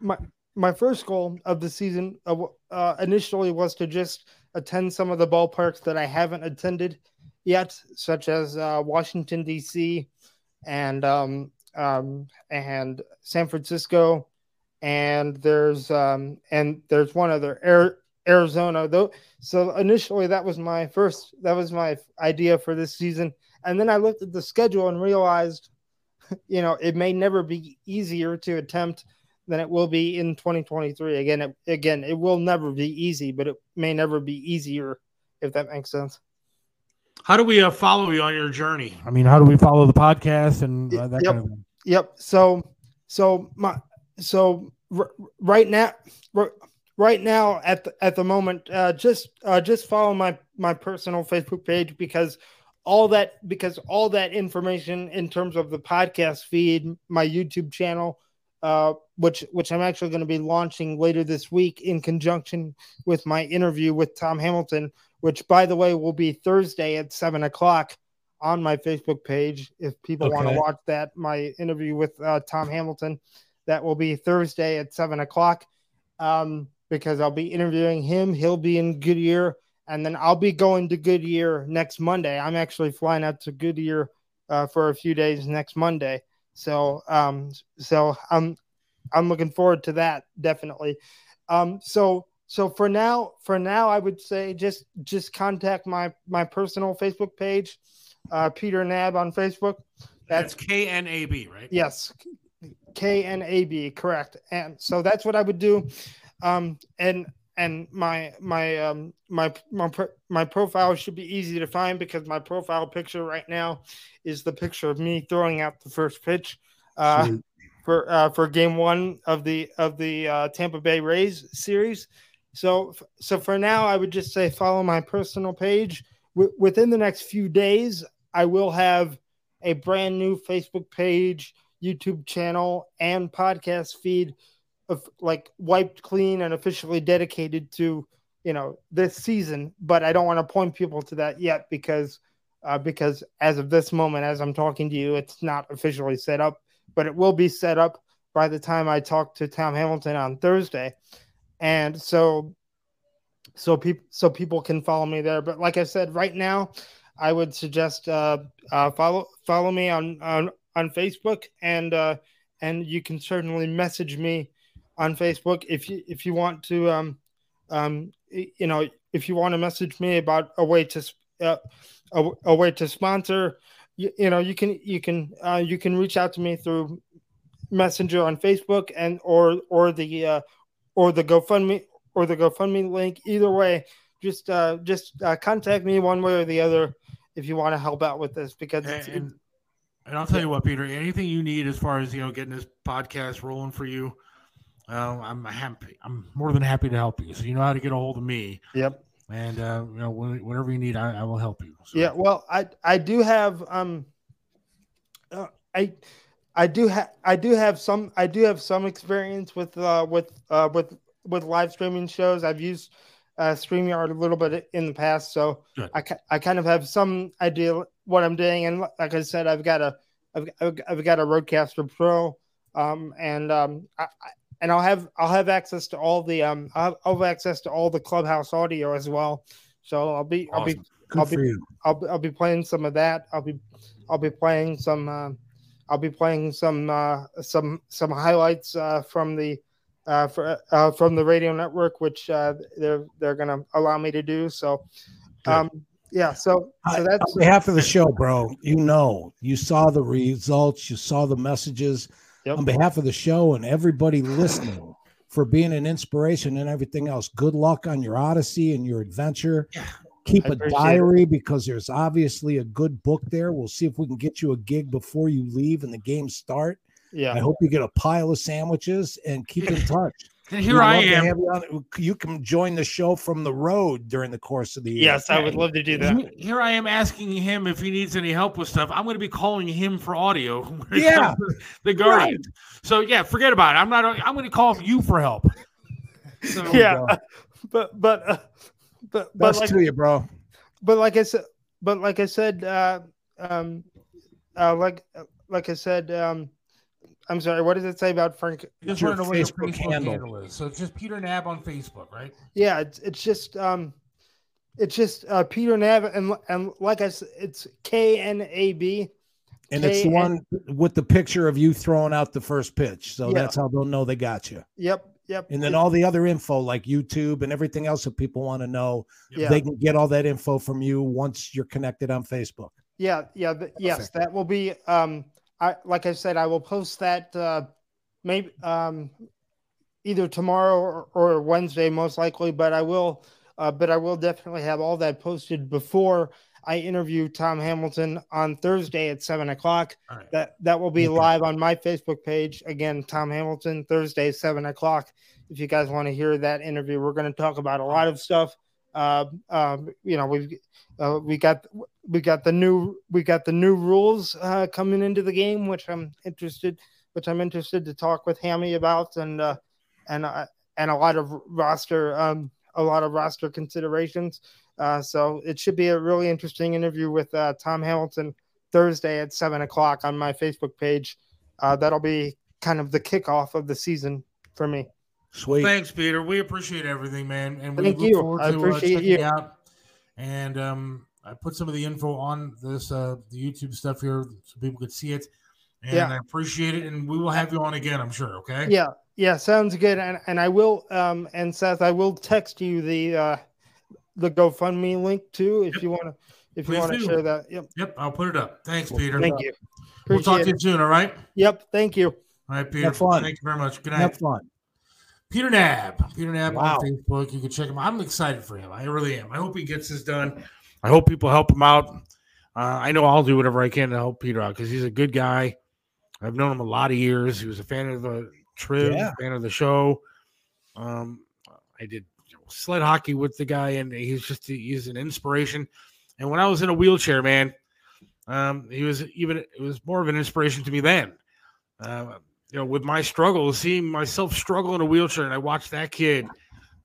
my my first goal of the season uh, initially was to just attend some of the ballparks that I haven't attended yet, such as uh, Washington D.C. and um, um, and San Francisco, and there's um, and there's one other Arizona though. So initially, that was my first that was my idea for this season, and then I looked at the schedule and realized, you know, it may never be easier to attempt than it will be in 2023. Again, it, again, it will never be easy, but it may never be easier, if that makes sense. How do we uh, follow you on your journey? I mean, how do we follow the podcast and uh, that yep. kind of thing? Yep. So, so my, so r- right now, r- right now at the, at the moment, uh, just, uh, just follow my, my personal Facebook page because all that, because all that information in terms of the podcast feed, my YouTube channel, uh, which which I'm actually going to be launching later this week in conjunction with my interview with Tom Hamilton, which by the way will be Thursday at seven o'clock on my Facebook page. If people okay. want to watch that, my interview with uh, Tom Hamilton, that will be Thursday at seven o'clock. Um, because I'll be interviewing him. He'll be in Goodyear, and then I'll be going to Goodyear next Monday. I'm actually flying out to Goodyear uh, for a few days next Monday. So um so I'm I'm looking forward to that definitely. Um so so for now for now I would say just just contact my my personal Facebook page, uh Peter Knab on Facebook. That's K N A B, right? Yes. K N A B, correct. And so that's what I would do. Um and and my my um my my my profile should be easy to find because my profile picture right now is the picture of me throwing out the first pitch uh, for uh, for game one of the of the uh, Tampa Bay Rays series. So so for now, I would just say follow my personal page. W- within the next few days, I will have a brand new Facebook page, YouTube channel, and podcast feed of like wiped clean and officially dedicated to you know this season but i don't want to point people to that yet because uh, because as of this moment as i'm talking to you it's not officially set up but it will be set up by the time i talk to tom hamilton on thursday. And so so people so people can follow me there. But like i said right now i would suggest uh, uh follow follow me on on on facebook and uh and you can certainly message me on Facebook. If you if you want to um um you know if you want to message me about a way to uh, a, a way to sponsor you, you know you can you can uh, you can reach out to me through messenger on Facebook and or or the uh, or the GoFundMe or the GoFundMe link. Either way just uh just uh, contact me one way or the other if you want to help out with this because and, and, and I'll tell you what Peter anything you need as far as you know getting this podcast rolling for you well, I'm happy. I'm more than happy to help you. So you know how to get a hold of me. Yep. And uh, you know, whatever you need, I, I will help you. So. Yeah. Well, I I do have um, uh, I I do have I do have some I do have some experience with uh with uh with with live streaming shows. I've used uh, StreamYard a little bit in the past, so Good. I, I kind of have some idea what I'm doing. And like I said, I've got a I've, I've got a RodeCaster Pro, um, and um, I, and I'll have I'll have access to all the um I'll have, I'll have access to all the clubhouse audio as well. So I'll be I'll be Good I'll for be you. I'll, I'll be playing some of that. I'll be I'll be playing some uh, I'll be playing some uh, some some highlights uh, from the uh, for, uh, from the radio network, which uh, they're they're gonna allow me to do. So, um, yeah. So so that's on behalf of the show, bro. You know, you saw the results, you saw the messages. Yep. On behalf of the show and everybody listening, for being an inspiration and everything else. Good luck on your odyssey and your adventure. Keep I a appreciate it. diary because there's obviously a good book there. We'll see if we can get you a gig before you leave and the games start. yeah. I hope you get a pile of sandwiches and keep in touch. And here I am. you, on- you can join the show from the road during the course of the year. Yes, I would love to do that. Here- Here I am asking him if he needs any help with stuff. I'm going to be calling him for audio. Yeah. comes to the Guardians. So yeah, forget about it. I'm not. I'm going to call you for help. So, yeah, but but uh, but but Best like to you, bro. but like I said, but like I said, uh, um, uh, like like I said, um, I'm sorry. What does it say about Frank? Just your want to know what your Facebook Facebook handle. handle is. So it's just Peter Knab on Facebook, right? Yeah, it's it's just um, it's just uh, Peter Knab and and like I said, it's K N A B. And it's the one with the picture of you throwing out the first pitch. So Yeah. that's how they'll know they got you. Yep, yep. And then all the other info like YouTube and everything else that people want to know, yeah, they can get all that info from you once you're connected on Facebook. yeah, yeah. th- yes, that will be. Um, I like I said, I will post that uh, maybe um, either tomorrow or, or Wednesday, most likely. But I will, uh, but I will definitely have all that posted before I interview Tom Hamilton on Thursday at seven o'clock. Right. That that will be Okay. live on my Facebook page again. Tom Hamilton Thursday seven o'clock. If you guys want to hear that interview, we're going to talk about a lot of stuff. Uh, um, you know, we've uh, we got we got the new we got the new rules uh, coming into the game, which I'm interested which I'm interested to talk with Hammy about, and uh, and uh, and a lot of roster um, a lot of roster considerations. Uh, so it should be a really interesting interview with uh, Tom Hamilton Thursday at seven o'clock on my Facebook page. Uh, that'll be kind of the kickoff of the season for me. Sweet. Thanks, Peter. We appreciate everything, man, and we Thank look you. forward I to uh, appreciate checking you. out. And um, I put some of the info on this uh, the YouTube stuff here so people could see it. And Yeah. I appreciate it, and we will have you on again. I'm sure. Okay. Yeah, yeah, sounds good. And and I will um and Seth, I will text you the uh the GoFundMe link too if you want to if you want to share that. Yep. Yep. I'll put it up. Thanks, Peter. Thank you. We'll talk to you soon. All right. Yep. Thank you. All right, Peter. Have fun. Thank you very much. Good night. Have fun. Peter Knab. Peter Knab Wow. on Facebook. You can check him. I'm excited for him. I really am. I hope he gets this done. I hope people help him out. Uh, I know I'll do whatever I can to help Peter out because he's a good guy. I've known him a lot of years. He was a fan of the trib, Yeah. fan of the show. Um, I did sled hockey with the guy, and he's just he's an inspiration. And when I was in a wheelchair, man, um, he was even it was more of an inspiration to me then. Uh, you know, with my struggles, seeing myself struggle in a wheelchair, and I watched that kid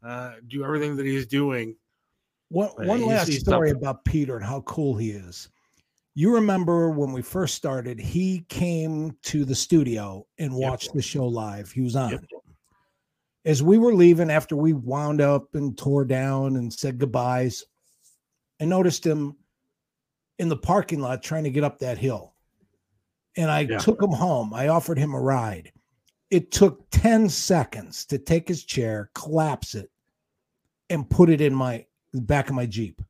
uh, do everything that he's doing. One, Uh, one he's- last story something. about Peter and how cool he is. You remember when we first started, he came to the studio and Yep. watched the show live. He was on. Yep. As we were leaving after we wound up and tore down and said goodbyes, I noticed him in the parking lot trying to get up that hill. And I Yeah. took him home. I offered him a ride. It took 10 seconds to take his chair, collapse it, and put it in my back of my Jeep.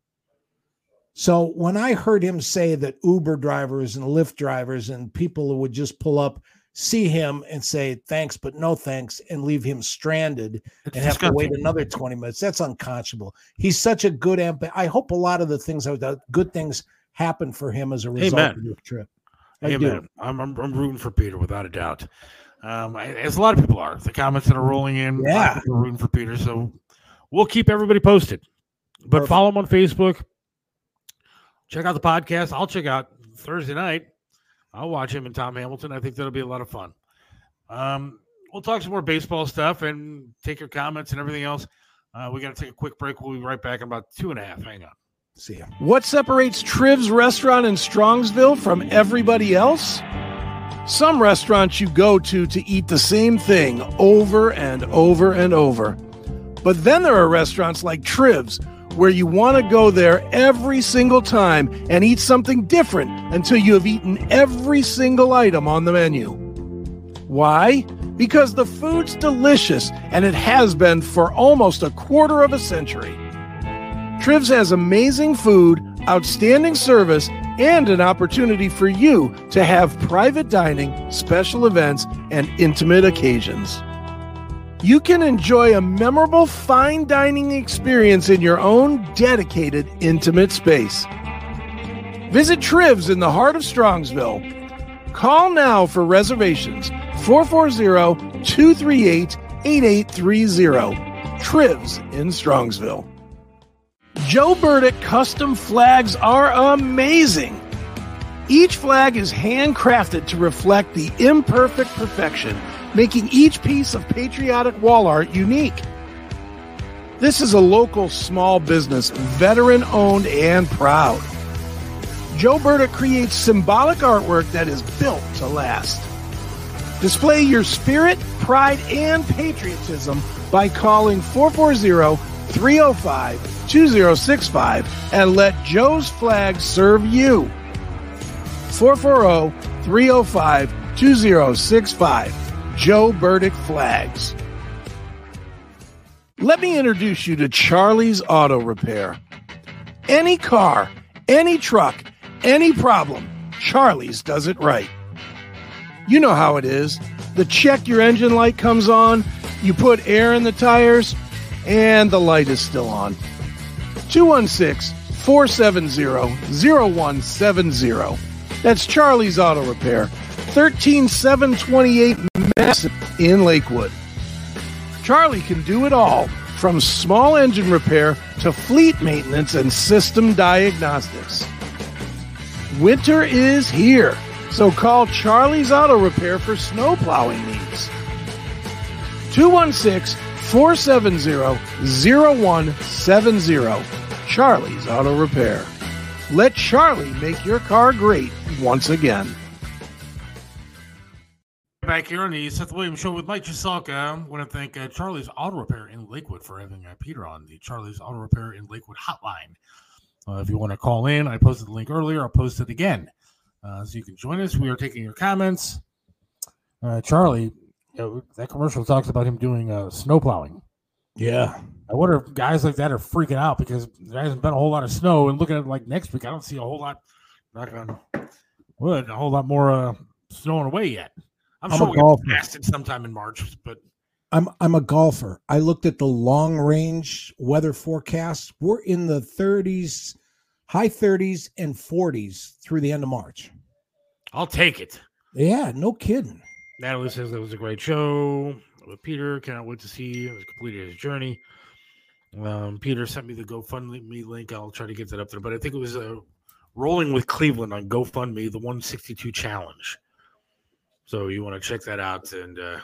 So when I heard him say that Uber drivers and Lyft drivers and people who would just pull up, see him and say thanks, but no thanks, and leave him stranded It's and have to wait another 20 minutes, that's unconscionable. He's such a good amp. I hope a lot of the things that the good things happen for him as a result Amen. of this trip. I Hey, do. man, I'm, I'm I'm rooting for Peter without a doubt. Um, I- as a lot of people are. The comments that are rolling in, a lot of Yeah. are rooting for Peter. So we'll keep everybody posted. But Perfect. follow him on Facebook. Check out the podcast. I'll check out Thursday night. I'll watch him and Tom Hamilton. I think that'll be a lot of fun. Um, we'll talk some more baseball stuff and take your comments and everything else. Uh, we got to take a quick break. We'll be right back in about two and a half. Hang on. See ya. What separates Triv's restaurant in Strongsville from everybody else? Some restaurants you go to to eat the same thing over and over and over. But then there are restaurants like Triv's where you want to go there every single time and eat something different until you have eaten every single item on the menu. Why? Because the food's delicious and it has been for almost a quarter of a century. Trivs has amazing food, outstanding service, and an opportunity for you to have private dining, special events, and intimate occasions. You can enjoy a memorable fine dining experience in your own dedicated, intimate space. Visit Trivs in the heart of Strongsville. Call now for reservations 440 238 8830. Trivs in Strongsville. Joe Burdick custom flags are amazing. Each flag is handcrafted to reflect the imperfect perfection, making each piece of patriotic wall art unique. This is a local small business, veteran owned and proud. Joe Burdick creates symbolic artwork that is built to last. Display your spirit, pride, and patriotism by calling 440 305 2065 and let Joe's flag serve you. 440 305 2065. Joe Burdick Flags. Let me introduce you to Charlie's Auto Repair. Any car, any truck, any problem, Charlie's does it right. You know how it is. The check your engine light comes on, you put air in the tires, and the light is still on. 216 470 0170. That's Charlie's Auto Repair, 13728 Madison in Lakewood. Charlie can do it all from small engine repair to fleet maintenance and system diagnostics. Winter is here, so call Charlie's Auto Repair for snow plowing needs. 216 470 0170. Charlie's Auto Repair. Let Charlie make your car great once again. Back here on the Seth Williams Show with Mike Cheselka. I want to thank uh, Charlie's Auto Repair in Lakewood for having uh, Peter on the Charlie's Auto Repair in Lakewood hotline. Uh, if you want to call in, I posted the link earlier. I'll post it again. Uh, so you can join us. We are taking your comments. Uh, Charlie, know, that commercial talks about him doing uh, snow plowing. Yeah. I wonder if guys like that are freaking out because there hasn't been a whole lot of snow. And looking at like next week, I don't see a whole lot, knock on wood, a whole lot more uh, snowing away yet. I'm, I'm sure we'll golfer. get past it sometime in March, but I'm I'm a golfer. I looked at the long range weather forecast. We're in the 30s, high 30s and 40s through the end of March. I'll take it. Yeah, no kidding. Natalie says that was a great show with Peter. Cannot wait to see has completed his journey. Um, Peter sent me the GoFundMe link. I'll try to get that up there, but I think it was uh, rolling with Cleveland on GoFundMe, the 162 challenge. So you want to check that out and uh,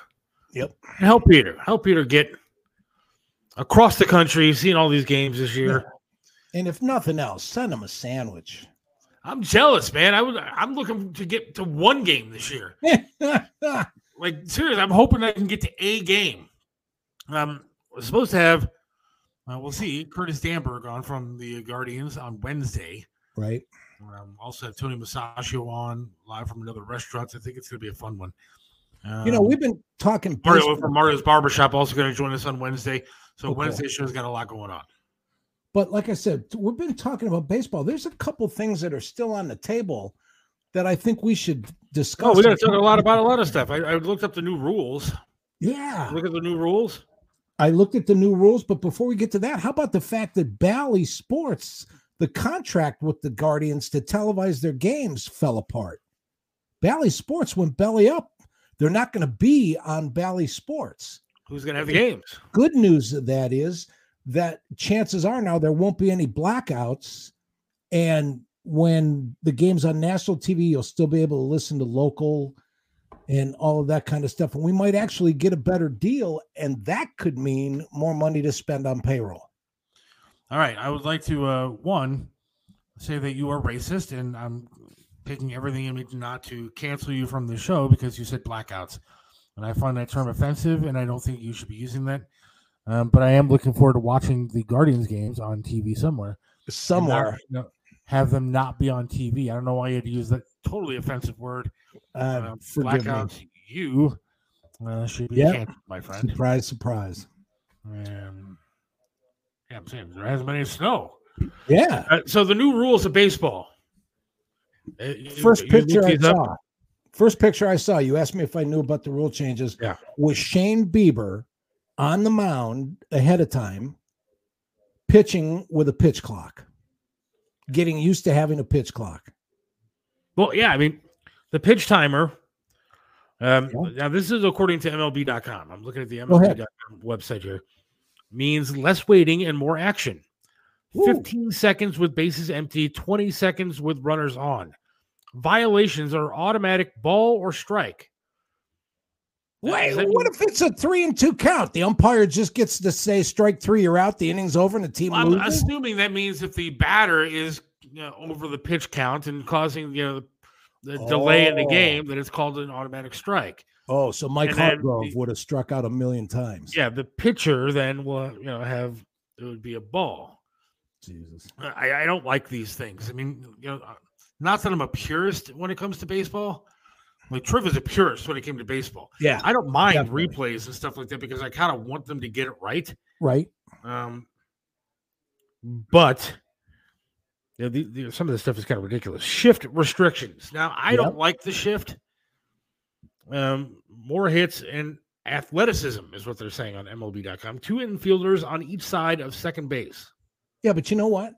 Yep. help Peter, help Peter get across the country, seeing all these games this year. And if nothing else, send him a sandwich. I'm jealous, man. I would. I'm looking to get to one game this year. like seriously, I'm hoping I can get to a game. Um, we're supposed to have. Uh, we'll see. Curtis Danburg on from the Guardians on Wednesday. right. Um, also have Tony Masaccio on live from another restaurant. I think it's going to be a fun one. Um, You know, we've been talking Mario baseball, from Mario's Barbershop also going to join us on Wednesday. So cool. Wednesday show's got a lot going on. But like I said, we've been talking about baseball. There's a couple things that are still on the table that I think we should oh, discuss. Oh, we got to talk a lot about a lot of stuff. I, I looked up the new rules. Yeah. Look at the new rules. I looked at the new rules, but before we get to that, how about the fact that Bally Sports, the contract with the Guardians to televise their games fell apart? Bally Sports went belly up. They're not going to be on Bally Sports. Who's going to have the games? Good news of that is that chances are now there won't be any blackouts. And when the game's on national TV, you'll still be able to listen to local and all of that kind of stuff. And we might actually get a better deal, and that could mean more money to spend on payroll. All right, I would like to uh, one say that you are racist, and I'm taking everything in me not to cancel you from the show because you said blackouts, and I find that term offensive, and I don't think you should be using that. Um, but I am looking forward to watching the Guardians games on TV somewhere. Somewhere, Not- you know, have them not be on TV. I don't know why you had to use that totally offensive word. uh, Um, blackouts, you uh, should be Yep. canceled, my friend. Surprise, surprise. Um, yeah, I'm saying there hasn't been any snow. Yeah. Uh, so the new rules of baseball. Uh, First you picture look I these up? saw. First picture I saw. You asked me if I knew about the rule changes. Yeah. Was Shane Bieber on the mound ahead of time, pitching with a pitch clock, getting used to having a pitch clock. Well, yeah, I mean, the pitch timer. Um, Yeah. Now, this is according to MLB.com. I'm looking at the. MLB.com website here. Means less waiting and more action. Ooh. 15 seconds with bases empty, 20 seconds with runners on. Violations are automatic ball or strike. Wait, what if it's a three and two count? The umpire just gets to say strike three, you're out, the inning's over, and the team Well, I'm loses. assuming that means if the batter is you know, over the pitch count and causing you know the delay in the Oh. game, that it's called an automatic strike. Oh, so Mike And Hargrove the- would have struck out a million times. Yeah, the pitcher then will you know have it would be a ball. Jesus. I, I don't like these things. I mean, you know, uh, not that I'm a purist when it comes to baseball. Like Triv is a purist when it came to baseball. Yeah. I don't mind Definitely. replays and stuff like that because I kind of want them to get it right. Right. Um, but you know, the, the, some of this stuff is kind of ridiculous. Shift restrictions. Now, I Yep. don't like the shift. Um, more hits and athleticism is what they're saying on MLB.com. Two infielders on each side of second base. Yeah, but you know what?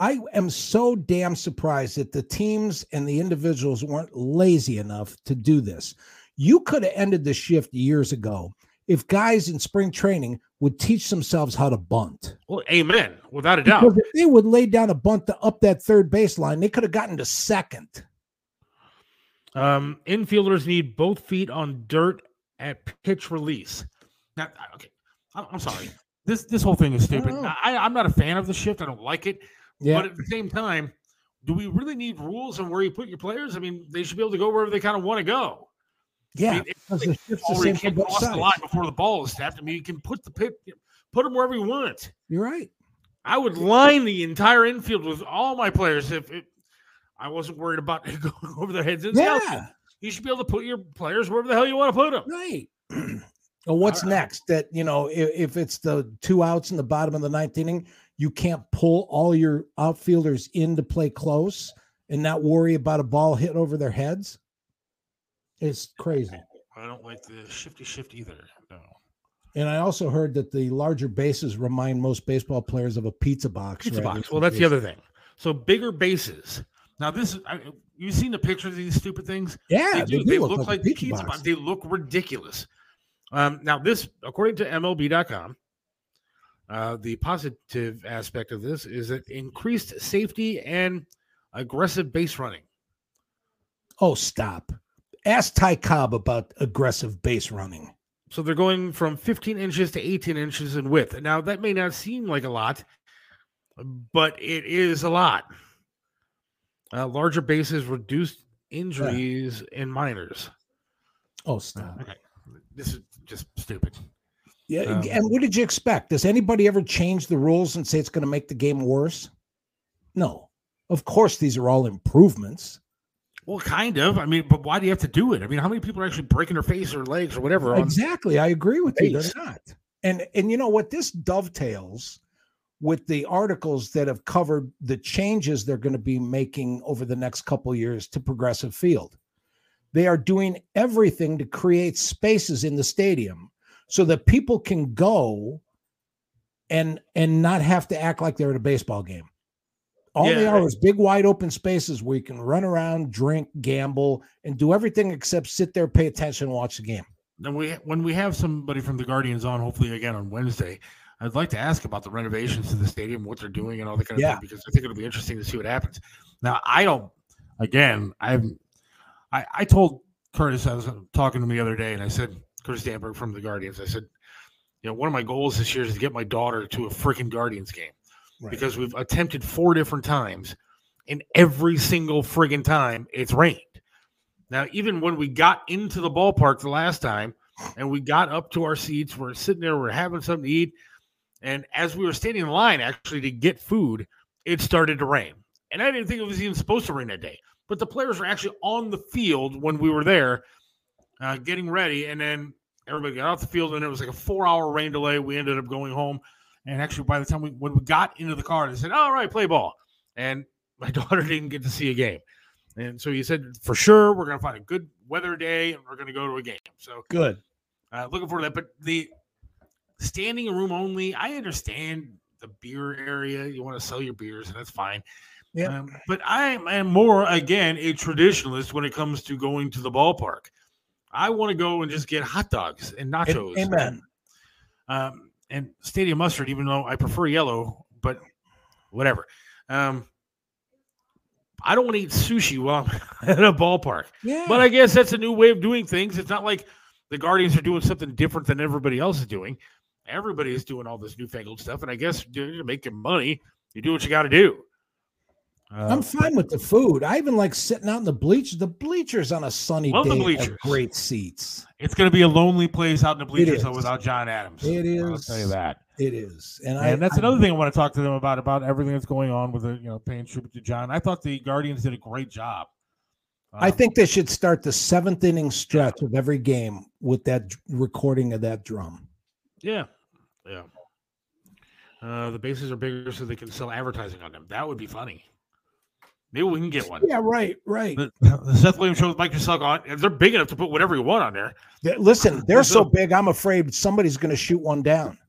I am so damn surprised that the teams and the individuals weren't lazy enough to do this. You could have ended the shift years ago if guys in spring training would teach themselves how to bunt. Well, amen, without a doubt. Because if they would lay down a bunt to up that third baseline, they could have gotten to second. Um, infielders need both feet on dirt at pitch release. Now, okay, I'm, I'm sorry. This this whole thing is stupid. I, I'm not a fan of the shift. I don't like it. Yeah. But at the same time, do we really need rules on where you put your players? I mean, they should be able to go wherever they kind of want to go. I Yeah. mean, it's like the the ball where you same can't both cross the line before the ball is snapped. I mean, you can put the pit, put them wherever you want. You're right. I would line the entire infield with all my players if it, I wasn't worried about it going over their heads. Yeah. You should be able to put your players wherever the hell you want to put them. Right. well, what's right. next? That you know, if, if it's the two outs in the bottom of the ninth inning, you can't pull all your outfielders in to play close and not worry about a ball hit over their heads. It's crazy. I don't like the shifty shift either. No. And I also heard that the larger bases remind most baseball players of a pizza box. Pizza box. Well, that's the other thing. So bigger bases. Now this is. I, you've seen the pictures of these stupid things. Yeah, they do. do They, look look, like like, pizza pizza, box. box. They look ridiculous. Um, now this, according to MLB.com, uh, the positive aspect of this is that increased safety and aggressive base running. Oh, stop. Ask Ty Cobb about aggressive base running. So they're going from 15 inches to 18 inches in width. Now that may not seem like a lot, but it is a lot. Uh, larger bases reduce injuries in minors. Oh, stop. Okay, this is just stupid. Yeah. Um, and what did you expect? Does anybody ever change the rules and say it's going to make the game worse? No. Of course, these are all improvements. Well, kind of. I mean, but why do you have to do it? I mean, how many people are actually breaking their face or legs or whatever? on- Exactly. I agree with you. They're not. And and you know what? This dovetails with the articles that have covered the changes they're going to be making over the next couple years to Progressive Field. They are doing everything to create spaces in the stadium so that people can go and and not have to act like they're at a baseball game. All they Yeah. are is big wide open spaces where you can run around, drink, gamble, and do everything except sit there, pay attention, and watch the game. Then we when we have somebody from the Guardians on, hopefully again on Wednesday, I'd like to ask about the renovations to the stadium, what they're doing, and all that kind of Yeah. thing, because I think it'll be interesting to see what happens. Now, I don't. Again, I've I, I told Curtis, I was talking to him the other day, and I said, Curtis Danburg from the Guardians, I said, you know, one of my goals this year is to get my daughter to a freaking Guardians game Right. because we've attempted four different times, and every single friggin' time it's rained. Now, even when we got into the ballpark the last time and we got up to our seats, we're sitting there, we're having something to eat. And as we were standing in line actually to get food, it started to rain. And I didn't think it was even supposed to rain that day. But the players were actually on the field when we were there uh, getting ready. And then everybody got off the field, and it was like a four hour rain delay. We ended up going home. And actually, by the time we when we got into the car, they said, "All right, play ball." And my daughter didn't get to see a game. And so he said, for sure, we're going to find a good weather day and we're going to go to a game. So Good. uh, looking forward to that. But the standing room only, I understand the beer area. You want to sell your beers, and that's fine. Yeah. Um, but I am more, again, a traditionalist when it comes to going to the ballpark. I want to go and just get hot dogs and nachos. Amen. Um, and stadium mustard, even though I prefer yellow, but whatever. Um, I don't want to eat sushi while I'm at a ballpark. Yeah. But I guess that's a new way of doing things. It's not like the Guardians are doing something different than everybody else is doing. Everybody is doing all this newfangled stuff, and I guess to make your money, you do what you got to do. Uh, I'm fine with the food. I even like sitting out in the bleachers. The bleachers on a sunny Love day have great seats. It's going to be a lonely place out in the bleachers though without John Adams. It is. I'll tell you that. It is, and, And, I, that's I- another thing I want to talk to them about about everything that's going on with the you know paying tribute to John. I thought the Guardians did a great job. I Um, think they should start the seventh inning stretch of every game with that recording of that drum. Yeah, yeah. Uh, the bases are bigger, so they can sell advertising on them. That would be funny. Maybe we can get one. Yeah, right, right. The, the Seth Williams show with Mike Cheselka on. They're big enough to put whatever you want on there. Yeah, Listen, they're so big. I'm afraid somebody's going to shoot one down.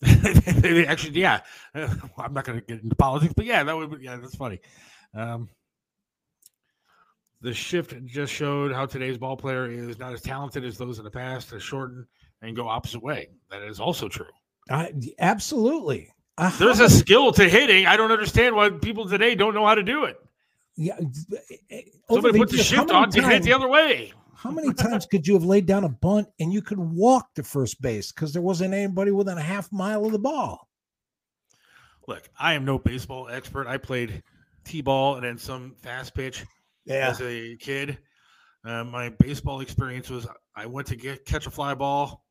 They Actually, yeah. I'm not going to get into politics, but yeah, that would. Be, yeah, that's funny. Um, the shift just showed how today's ball player is not as talented as those in the past to shorten and go opposite way. That is also true. I, absolutely. Uh, There's a skill to hitting. I don't understand why people today don't know how to do it. Yeah, eh, over Somebody the puts the shift on, you hit the other way. How many times could you have laid down a bunt and you could walk to first base because there wasn't anybody within a half mile of the ball? Look, I am no baseball expert. I played t-ball and then some fast pitch as a kid. Uh, my baseball experience was I went to get catch a fly ball,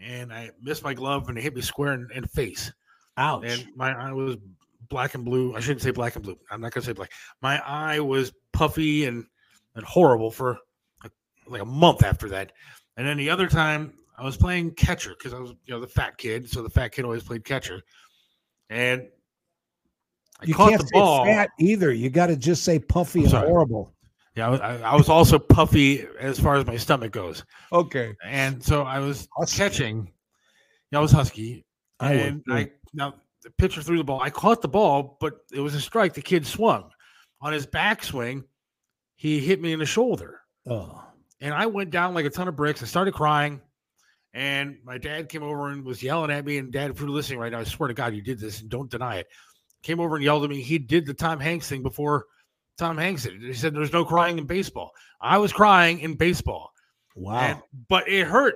and I missed my glove and it hit me square in, in the face. Ouch. And my I was black and blue. I shouldn't say black and blue. I'm not gonna say black. My eye was puffy and and horrible for like, like a month after that. And then the other time I was playing catcher because I was you know the fat kid, so the fat kid always played catcher. And I you caught can't the say ball. fat either. You got to just say puffy and Sorry. horrible. Yeah, I was, I, was also puffy as far as my stomach goes, Okay. and so I was Husky. catching. Yeah, I was husky, I would, and too. I now the pitcher threw the ball. I caught the ball, but it was a strike. The kid swung on his backswing. He hit me in the shoulder, Oh. and I went down like a ton of bricks. I started crying, and my dad came over and was yelling at me. And dad, if you're listening right now, I swear to God, you did this, and don't deny it. Came over and yelled at me. He did the Tom Hanks thing before Tom Hanks did. it. He said, "There's no crying in baseball." I was crying in baseball. Wow. And, but it hurt.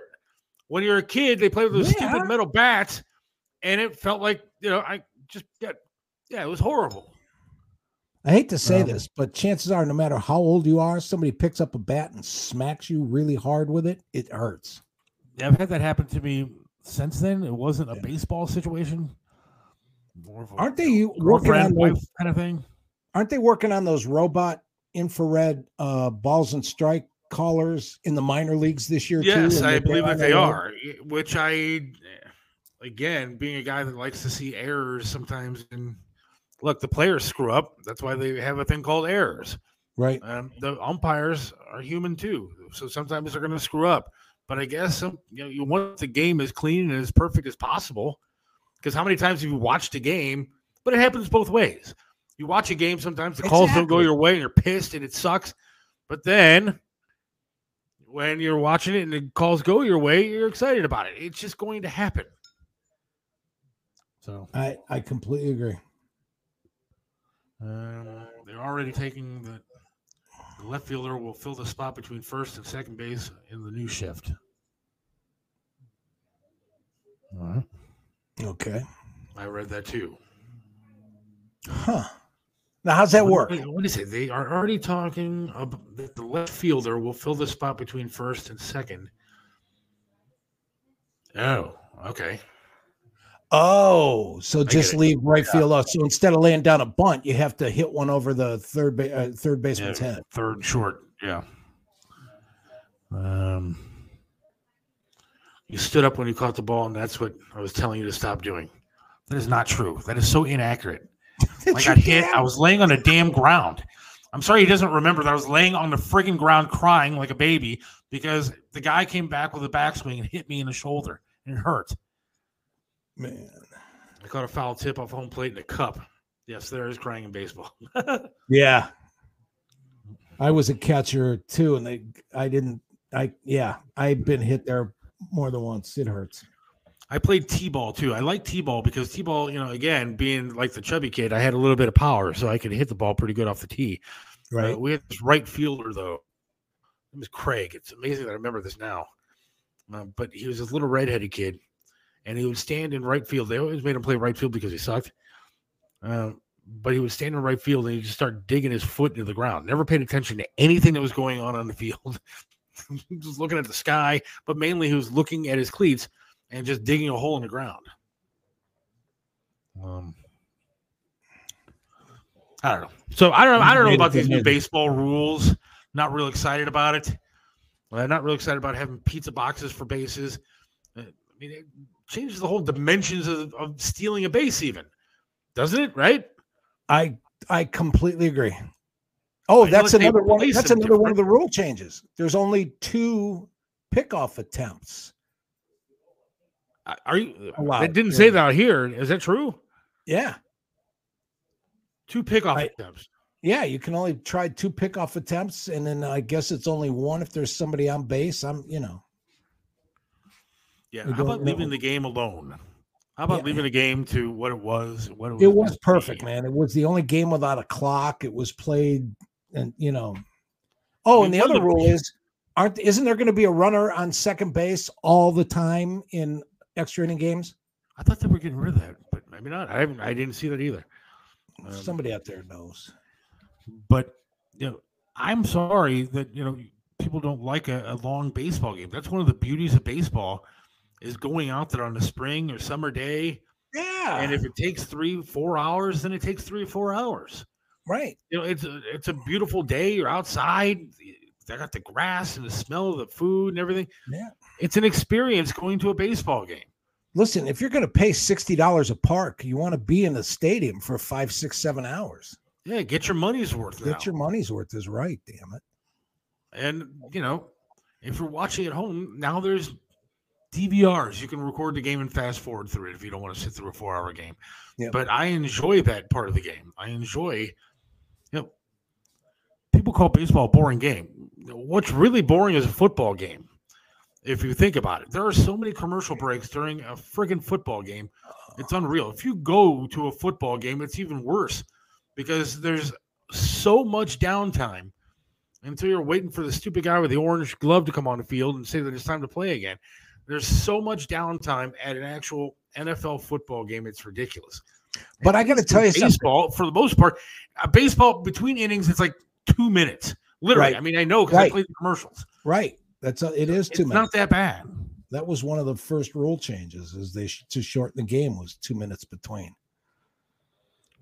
When you're a kid, they play with those Yeah. stupid metal bats, and it felt like you know, I just yeah, yeah, it was horrible. I hate to say Um, this, but chances are, no matter how old you are, somebody picks up a bat and smacks you really hard with it, it hurts. Yeah, I've had that happen to me since then. It wasn't a Yeah. baseball situation. More of a Aren't they you- working on those? kind of thing? Aren't they working on those robot infrared uh, balls and strike callers in the minor leagues this year? Yes, and I believe that their they are. Which I, again, being a guy that likes to see errors sometimes, and look, the players screw up. That's why they have a thing called errors. Right. Um, the umpires are human too, so sometimes they're going to screw up. But I guess some, you know, you want the game as clean and as perfect as possible. Because how many times have you watched a game? But it happens both ways. You watch a game, sometimes the calls don't go your way, and you're pissed, and it sucks. But then, when you're watching it and the calls go your way, you're excited about it. It's just going to happen. So I, I completely agree. um, they're already taking the The left fielder will fill the spot between first and second base in the new shift. All right. Okay. I read that too. Huh. Now, how's that work? What, what is it? They are already talking about that the left fielder will fill the spot between first and second. Oh, okay. Oh, so just leave right field off. So instead of laying down a bunt, you have to hit one over the third ba- uh, third baseman's Yeah, head. Third short. Yeah. Um, you stood up when you caught the ball, and that's what I was telling you to stop doing. That is not true. That is so inaccurate. I got hit. I was laying on the damn ground. I'm sorry he doesn't remember that I was laying on the friggin' ground crying like a baby because the guy came back with a backswing and hit me in the shoulder and it hurt. Man. I caught a foul tip off home plate in a cup. Yes, there is crying in baseball. Yeah. I was a catcher too, and they I didn't I yeah, I've been hit there more than once. It hurts. I played t-ball too. I like t-ball because t-ball, you know, again, being like the chubby kid, I had a little bit of power, so I could hit the ball pretty good off the tee. Right. Uh, we had this right fielder though. It was Craig. It's amazing that I remember this now. Uh, but he was this little redheaded kid, and he would stand in right field. They always made him play right field because he sucked. Uh, but he would stand in right field and he'd just start digging his foot into the ground. Never paid attention to anything that was going on on the field. just looking at the sky, but mainly he was looking at his cleats and just digging a hole in the ground. Um, I don't know. So I don't know. I don't know about these new baseball rules. Not real excited about it. I'm not real excited about having pizza boxes for bases. Uh, I mean, it changes the whole dimensions of, of stealing a base, even doesn't it? Right? I I completely agree. Oh, I that's another one. That's another one of the rule changes. There's only two pickoff attempts. Are you? Allowed, It didn't yeah. say that here. Is that true? Yeah. Two pickoff I- attempts. Yeah, you can only try two pickoff attempts, and then I guess it's only one if there's somebody on base. I'm, you know, Yeah. How about leaving the game alone? How about Yeah. leaving the game to what it was? What it was, it was perfect, man. It was the only game without a clock. It was played, and you know. Oh, mean, and the other the- rule is, aren't isn't there going to be a runner on second base all the time in extra inning games? I thought they were getting rid of that, but maybe not. I. I didn't see that either. Um, Somebody out there knows. but you know, I'm sorry that you know people don't like a, a long baseball game. That's one of the beauties of baseball is going out there on a spring or summer day. Yeah, And if it takes three, four hours, then it takes three or four hours. right. You know, it's a it's a beautiful day. You're outside. I got the grass and the smell of the food and everything. Yeah. It's an experience going to a baseball game. Listen, if you're going to pay sixty dollars a park, you want to be in the stadium for five, six, seven hours. Yeah, get your money's worth. now. Get your money's worth is right. Damn it. And you know, if you're watching at home, now there's DVRs. You can record the game and fast forward through it if you don't want to sit through a four hour game. Yep. But I enjoy that part of the game. I enjoy, you know, people call baseball a boring game. What's really boring is a football game. If you think about it, there are so many commercial breaks during a friggin' football game. It's unreal. If you go to a football game, it's even worse because there's so much downtime until you're waiting for the stupid guy with the orange glove to come on the field and say that it's time to play again. There's so much downtime at an actual NFL football game; it's ridiculous. But I got to tell you something. baseball, for the most part, uh, baseball between innings, it's like two minutes, literally. Right. I mean, I know because I Right. played the commercials. Right. That's a, it is It's two minutes. not that bad. That was one of the first rule changes is they sh- to shorten the game was two minutes between.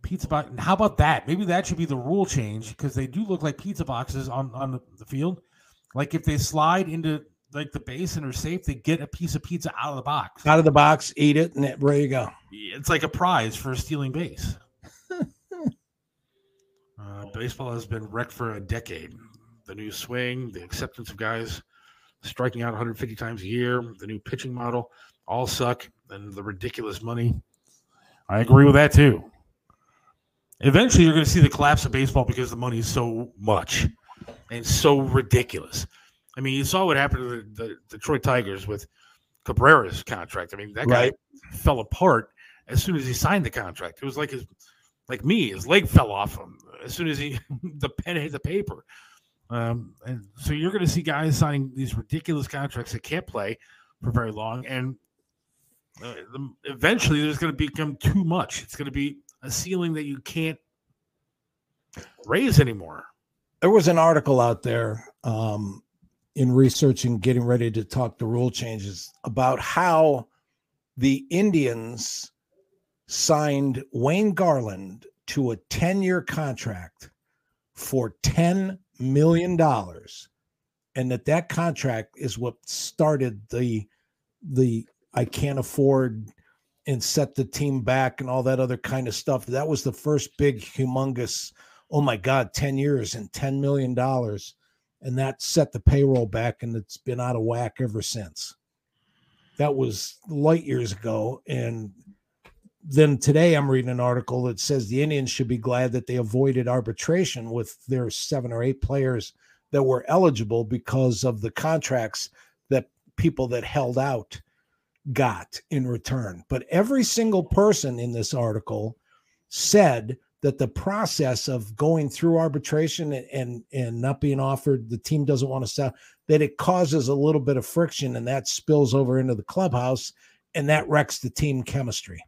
Pizza box. How about that? Maybe that should be the rule change because they do look like pizza boxes on on the field. Like if they slide into like the base and are safe, they get a piece of pizza out of the box. Out of the box, eat it, and there you go. It's like a prize for stealing base. uh, baseball has been wrecked for a decade. The new swing, the acceptance of guys striking out 150 times a year, the new pitching model, all suck, and the ridiculous money. I agree with that too. Eventually, you're going to see the collapse of baseball because the money is so much and so ridiculous. I mean, you saw what happened to the, the Detroit Tigers with Cabrera's contract. I mean, that guy Right. fell apart as soon as he signed the contract. It was like his, like me, his leg fell off him as soon as he the pen hit the paper. Um, and so you're going to see guys signing these ridiculous contracts that can't play for very long, and uh, eventually there's going to become too much. It's going to be a ceiling that you can't raise anymore. There was an article out there um, in researching, getting ready to talk the rule changes about how the Indians signed Wayne Garland to a 10 year contract for $10 million. And that that contract is what started the, the, I can't afford and set the team back and all that other kind of stuff. That was the first big, humongous, oh my God, 10 years and $10 million. And that set the payroll back, and it's been out of whack ever since. That was light years ago. And then today I'm reading an article that says the Indians should be glad that they avoided arbitration with their seven or eight players that were eligible because of the contracts that people that held out got in return. But every single person in this article said that the process of going through arbitration and and, and not being offered the team doesn't want to sell that it causes a little bit of friction and that spills over into the clubhouse and that wrecks the team chemistry.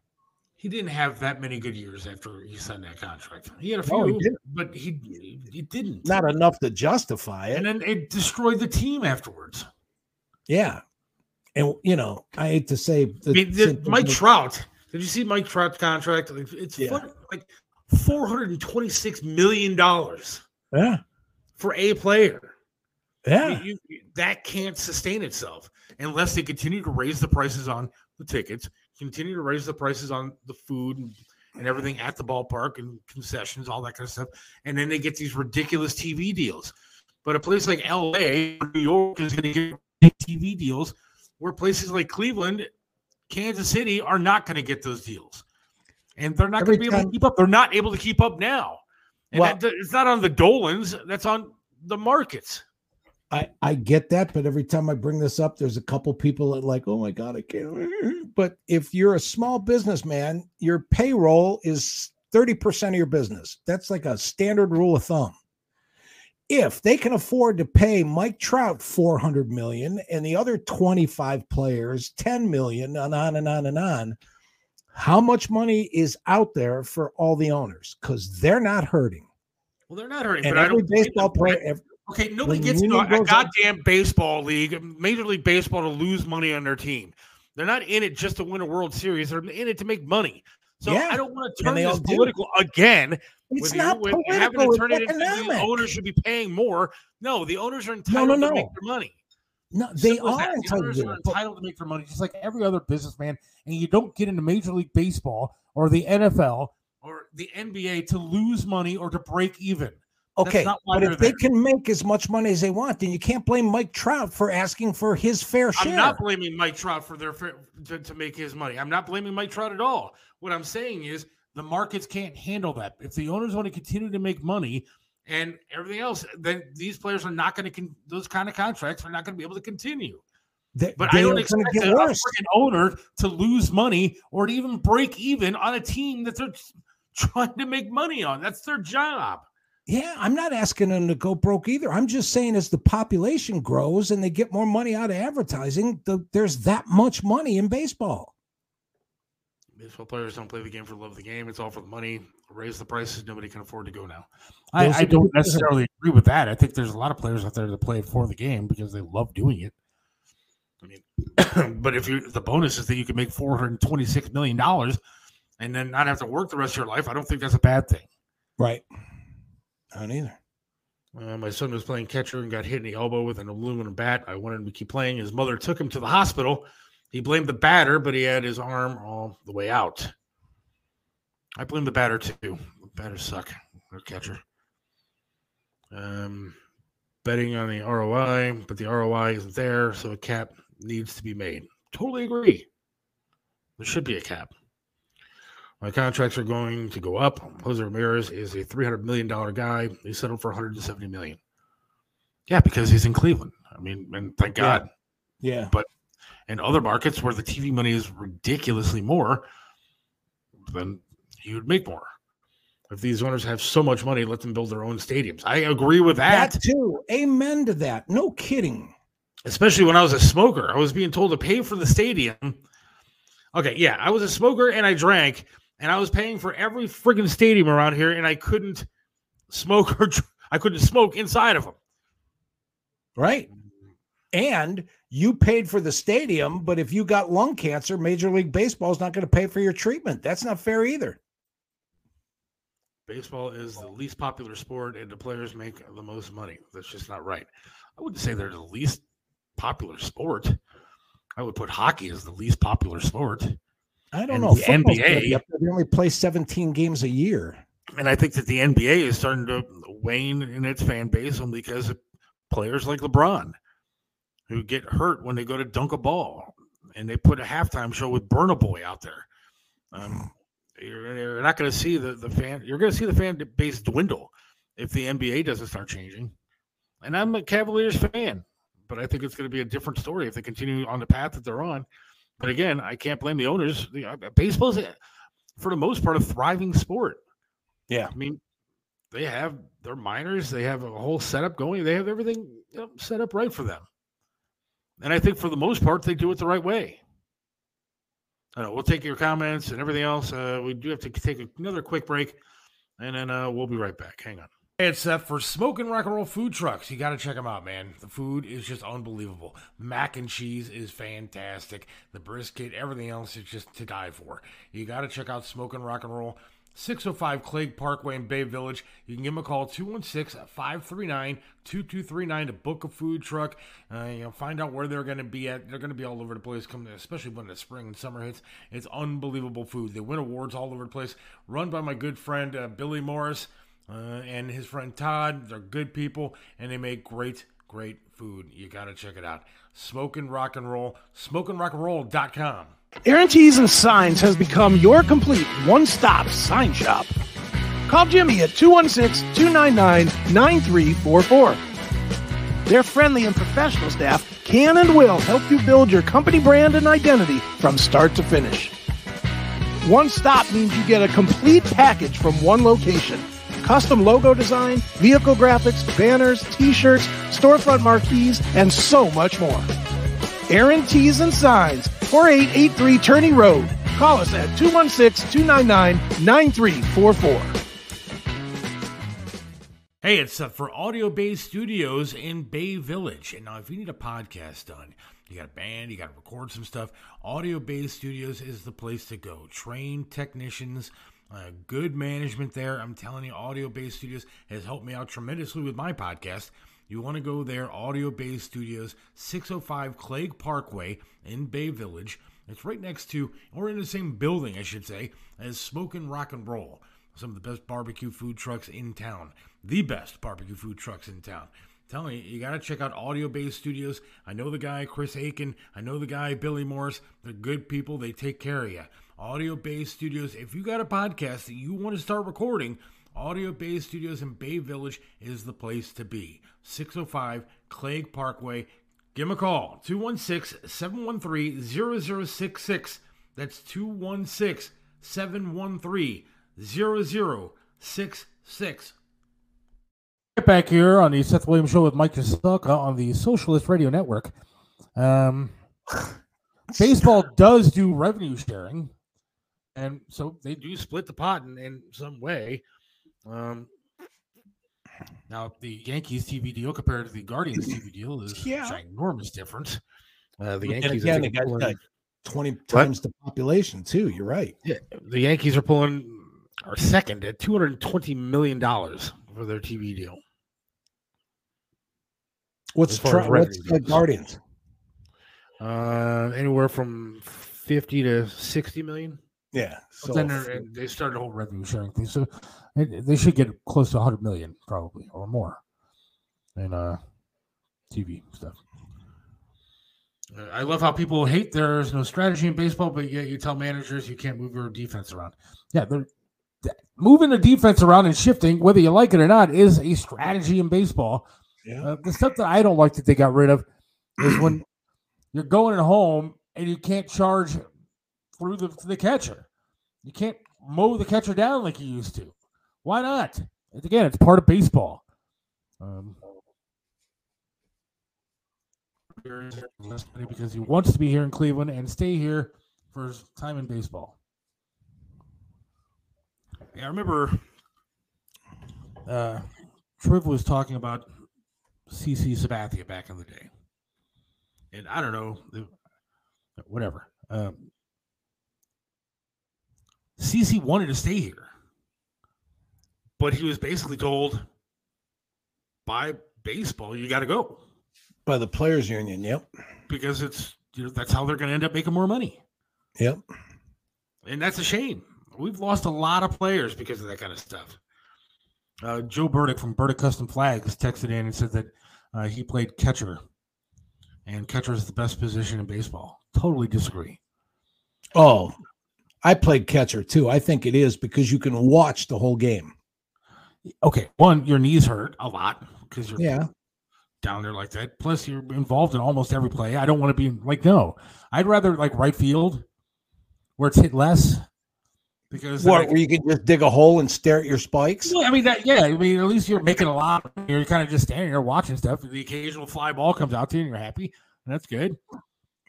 He didn't have that many good years after he signed that contract. He had a few, No, he but he he didn't. Not enough to justify it. and then it destroyed the team afterwards. Yeah. And you know, I hate to say I mean, the, Mike Trout. Did you see Mike Trout's contract? Like, It's Yeah. fun- like four hundred and twenty-six million dollars Yeah. for a player. I Yeah. mean, you- you- that can't sustain itself unless they continue to raise the prices on the tickets, continue to raise the prices on the food and, and everything at the ballpark and concessions, all that kind of stuff. And then they get these ridiculous TV deals. But a place like LA, or New York is going to get TV deals, where places like Cleveland, Kansas City are not going to get those deals. And they're not going to be able to keep up. They're not able to keep up now. And Well- that, it's not on the Dolans, that's on the markets. I, I get that, but every time I bring this up, there's a couple people that like, oh my God, I can't. But if you're a small businessman, your payroll is 30% of your business. That's like a standard rule of thumb. If they can afford to pay Mike Trout 400 million and the other 25 players 10 million and on and on and on, how much money is out there for all the owners? Because they're not hurting. Well, they're not hurting. And but I every baseball player, ev- Okay, nobody gets into a, union a goes up- goddamn baseball league, Major League Baseball, to lose money on their team. They're not in it just to win a World Series. They're in it to make money. So Yeah, I don't want to turn this all do. political again. it's with not you, with having political, to turn it into the owners should be paying more. No, the owners are no, entitled to make their money. No, they Simple are. The entitled owners to are entitled to make their money, just like every other businessman. And you don't get into Major League Baseball or the NFL or the NBA to lose money or to break even. Okay, but if they can make as much money as they want, then you can't blame Mike Trout for asking for his fair share. I'm not blaming Mike Trout for their fair- to, to make his money. I'm not blaming Mike Trout at all. What I'm saying is the markets can't handle that. If the owners want to continue to make money and everything else, then these players are not going to con- those kind of contracts are not going to be able to continue. They- But they I don't expect get a, freaking owner to lose money or to even break even on a team that they're trying to make money on. That's their job. Yeah, I'm not asking them to go broke either. I'm just saying as the population grows and they get more money out of advertising, the, there's that much money in baseball. Baseball players don't play the game for the love of the game. It's all for the money. Raise the prices. Nobody can afford to go now. I, I don't necessarily agree with that. I think there's a lot of players out there that play for the game because they love doing it. I mean, but if you the bonus is that you can make four hundred twenty-six million dollars and then not have to work the rest of your life, I don't think that's a bad thing. Right. I don't either. Uh, my son was playing catcher and got hit in the elbow with an aluminum bat. I wanted him to keep playing. His mother took him to the hospital. He blamed the batter, but he had his arm all the way out. I blame the batter too. The batters suck. They're catcher. Um, betting on the ROI, but the ROI isn't there, so a cap needs to be made. Totally agree. There should be a cap. My contracts are going to go up. Jose Ramirez is a $300 million guy. He settled for 170 million. Yeah, because he's in Cleveland. I mean, and thank Yeah. God. Yeah. In other markets where the TV money is ridiculously more, then he would make more. If these owners have so much money, let them build their own stadiums. I agree with that. That too. Amen to that. No kidding. Especially when I was a smoker, I was being told to pay for the stadium. Okay, yeah, I was a smoker and I drank, and I was paying for every friggin' stadium around here, and I couldn't smoke or I couldn't smoke inside of them. Right. And you paid for the stadium, but if you got lung cancer, Major League Baseball is not going to pay for your treatment. That's not fair either. Baseball is the least popular sport, and the players make the most money. That's just not right. I wouldn't say they're the least popular sport. I would put hockey as the least popular sport. I don't And know. the NBA be up there. They only play 17 games a year. And I think that the NBA is starting to wane in its fan base only because of players like LeBron who get hurt when they go to dunk a ball and they put a halftime show with Burna Boy out there. Um, you're, you're not going to see the, the fan, you're going to see the fan base dwindle if the NBA doesn't start changing. And I'm a Cavaliers fan, but I think it's going to be a different story if they continue on the path that they're on. But again, I can't blame the owners. The, uh, baseball's, for the most part, a thriving sport. Yeah. I mean, they have their minors, they have a whole setup going, they have everything you know, set up right for them. And I think for the most part, they do it the right way. I we'll take your comments and everything else. Uh, we do have to take another quick break, and then uh, we'll be right back. Hang on. Hey, it's Seth for Smoking Rock and Roll Food Trucks. You got to check them out, man. The food is just unbelievable. Mac and cheese is fantastic. The brisket, everything else is just to die for. You got to check out Smoking Rock and Roll. 605 Clague Parkway in Bay Village. You can give them a call 216 539 2239 to book a food truck. Uh, you know, find out where they're going to be at. They're going to be all over the place, coming, especially when the spring and summer hits. It's unbelievable food. They win awards all over the place. Run by my good friend uh, Billy Morris uh, and his friend Todd. They're good people and they make great, great food. You got to check it out. Smoking Rock and Roll, smokingrockandroll.com. Aaron Tees and Signs has become your complete one-stop sign shop. Call Jimmy at 216-299-9344. Their friendly and professional staff can and will help you build your company brand and identity from start to finish. One stop means you get a complete package from one location. Custom logo design, vehicle graphics, banners, t-shirts, storefront marquees, and so much more. Aaron and Signs, 4883 Turney Road. Call us at 216-299-9344. Hey, it's uh, for Audio Bay Studios in Bay Village. And now, if you need a podcast done, you got a band, you got to record some stuff, Audio Bay Studios is the place to go. Trained technicians, uh, good management there. I'm telling you, Audio Bay Studios has helped me out tremendously with my podcast. You want to go there, Audio Bay Studios, 605 Clague Parkway in Bay Village. It's right next to, or in the same building, I should say, as Smokin' Rock and Roll. Some of the best barbecue food trucks in town. The best barbecue food trucks in town. Telling you, you got to check out Audio Bay Studios. I know the guy, Chris Aiken. I know the guy, Billy Morris. They're good people. They take care of you. Audio Bay Studios. If you got a podcast that you want to start recording, Audio Bay Studios in Bay Village is the place to be. 605 Clague Parkway. Give them a call. 216 713 0066. That's 216 713 0066. Right back here on the Seth Williams Show with Mike Cheselka on the Socialist Radio Network. Um, baseball does do revenue sharing, and so they do split the pot in, in some way. Um, now, the Yankees TV deal compared to the Guardians TV deal is Yeah. ginormous difference. Uh, the Yankees, I again, they think, pulling- like 20 times the population, too. You're right. yeah, the Yankees are pulling are second at two hundred and twenty million dollars for their TV deal. What's, As far tri- what's the. Guardians? Uh, anywhere from fifty to sixty million. Yeah. So then they started a whole revenue sharing thing, so it, they should get close to 100 million probably or more in uh TV stuff. Uh, I love how people hate there's no strategy in baseball, but yet you tell managers you can't move your defense around. Yeah, they're th- moving the defense around and shifting, whether you like it or not, is a strategy in baseball. Yeah. Uh, the stuff that I don't like that they got rid of is when you're going at home and you can't charge through the, the catcher. You can't mow the catcher down like you used to. Why not? Again, it's part of baseball. Um, because he wants to be here in Cleveland and stay here for his time in baseball. Yeah, I remember uh, Triv was talking about CC Sabathia back in the day, and I don't know, whatever. Um, CC wanted to stay here, but he was basically told by baseball, you got to go by the players union. Yep, because it's you know that's how they're going to end up making more money. Yep, and that's a shame. We've lost a lot of players because of that kind of stuff. Uh, Joe Burdick from Burdick Custom Flags texted in and said that uh, he played catcher, and catcher is the best position in baseball. Totally disagree. Oh, I played catcher too. I think it is because you can watch the whole game. Okay, one, your knees hurt a lot because you're yeah down there like that. Plus, you're involved in almost every play. I don't want to be like no. I'd rather like right field where it's hit less because what where you can just dig a hole and stare at your spikes. Yeah, I mean that. Yeah, I mean at least you're making a lot. You're kind of just standing there watching stuff. The occasional fly ball comes out to you, and you're happy, and that's good.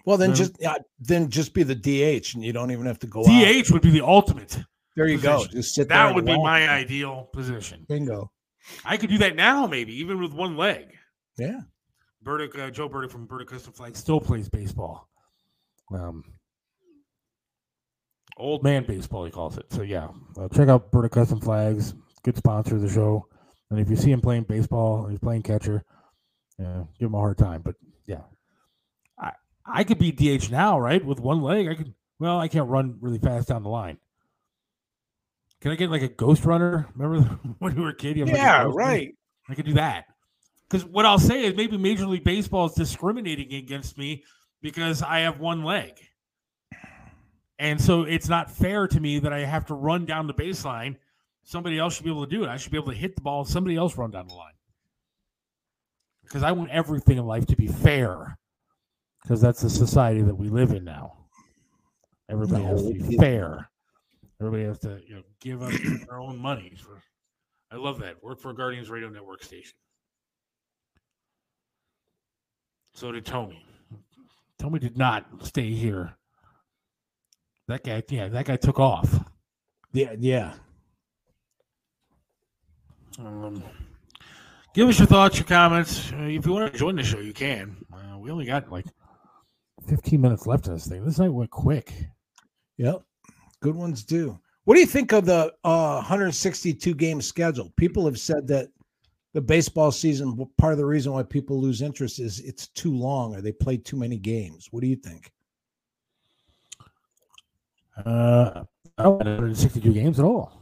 Well, then um, just uh, then just be the DH, and you don't even have to go. DH out. would be the ultimate. There you position. go. Just sit there. That would be my ideal position. Bingo. I could do that now, maybe even with one leg. Yeah. Burdick, uh, Joe Burdick from Burdick Custom Flag still plays baseball. Um, old man baseball, he calls it. So yeah, uh, check out Burdick Custom Flags. Good sponsor of the show. And if you see him playing baseball, he's playing catcher. Yeah, give him a hard time. But yeah, I I could be DH now, right? With one leg, I could. Well, I can't run really fast down the line. Can I get like a ghost runner? Remember when you were a kid? You yeah, like right. I could do that. Because what I'll say is maybe Major League Baseball is discriminating against me because I have one leg. And so it's not fair to me that I have to run down the baseline. Somebody else should be able to do it. I should be able to hit the ball and somebody else run down the line. Because I want everything in life to be fair. Because that's the society that we live in now. Everybody no, has to be fair. Everybody has to, you know, give up their own money. For, I love that. Work for Guardians Radio Network station. So did Tony. Tony did not stay here. That guy, yeah, that guy took off. Yeah, yeah. Um, give us your thoughts, your comments. Uh, if you want to join the show, you can. Uh, we only got like 15 minutes left in this thing. This night went quick. Yep. Good ones do. What do you think of the uh, 162 game schedule? People have said that the baseball season, part of the reason why people lose interest is it's too long or they play too many games. What do you think? Uh, I don't 162 games at all.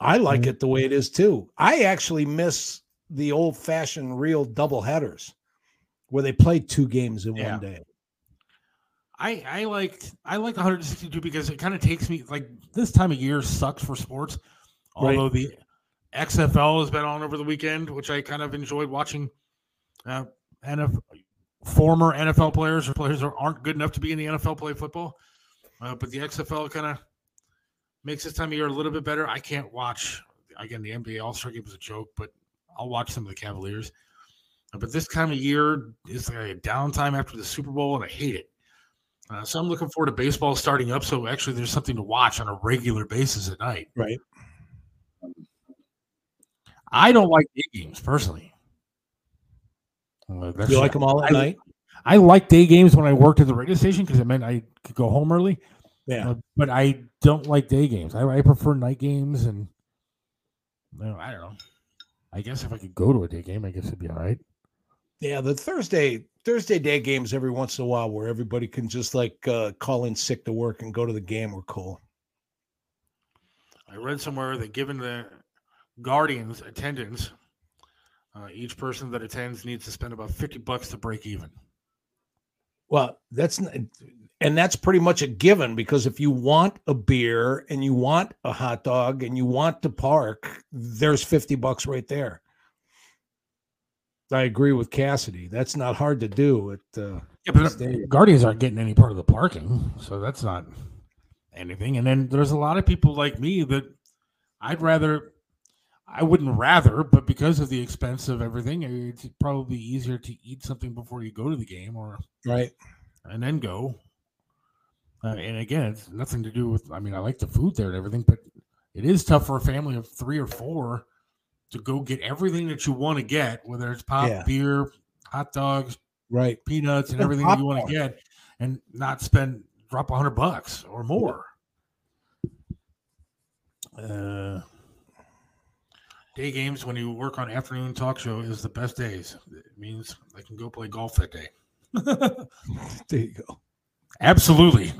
I like mm-hmm. it the way it is too. I actually miss the old fashioned real double headers where they played two games in yeah. one day. I I liked I like 162 because it kind of takes me like this time of year sucks for sports. Although right. the XFL has been on over the weekend, which I kind of enjoyed watching. Uh, NFL, former NFL players or players that aren't good enough to be in the NFL play football, uh, but the XFL kind of makes this time of year a little bit better. I can't watch again. The NBA All Star game was a joke, but I'll watch some of the Cavaliers. Uh, but this time of year is like a downtime after the Super Bowl, and I hate it. Uh, so I'm looking forward to baseball starting up. So actually, there's something to watch on a regular basis at night. Right. I don't like day games personally. Uh, you like them all at I, night? I like day games when I worked at the radio station because it meant I could go home early. Yeah, uh, but I don't like day games. I, I prefer night games, and you know, I don't know. I guess if I could go to a day game, I guess it'd be all right. Yeah, the Thursday Thursday day games every once in a while where everybody can just like uh, call in sick to work and go to the game were cool. I read somewhere that given the Guardians attendance, uh, each person that attends needs to spend about 50 bucks to break even. Well, that's and that's pretty much a given because if you want a beer and you want a hot dog and you want to park, there's 50 bucks right there. I agree with Cassidy. That's not hard to do at uh, yeah, but Guardians aren't getting any part of the parking, so that's not anything. And then there's a lot of people like me that I'd rather I wouldn't rather, but because of the expense of everything, it's probably easier to eat something before you go to the game, or right, and then go. Uh, and again, it's nothing to do with. I mean, I like the food there and everything, but it is tough for a family of three or four to go get everything that you want to get, whether it's pop, Yeah. beer, hot dogs, right, peanuts, and everything that you want to get, and not spend drop a hundred bucks or more. Uh, day games when you work on afternoon talk show is the best days. It means I can go play golf that day. There you go. Absolutely.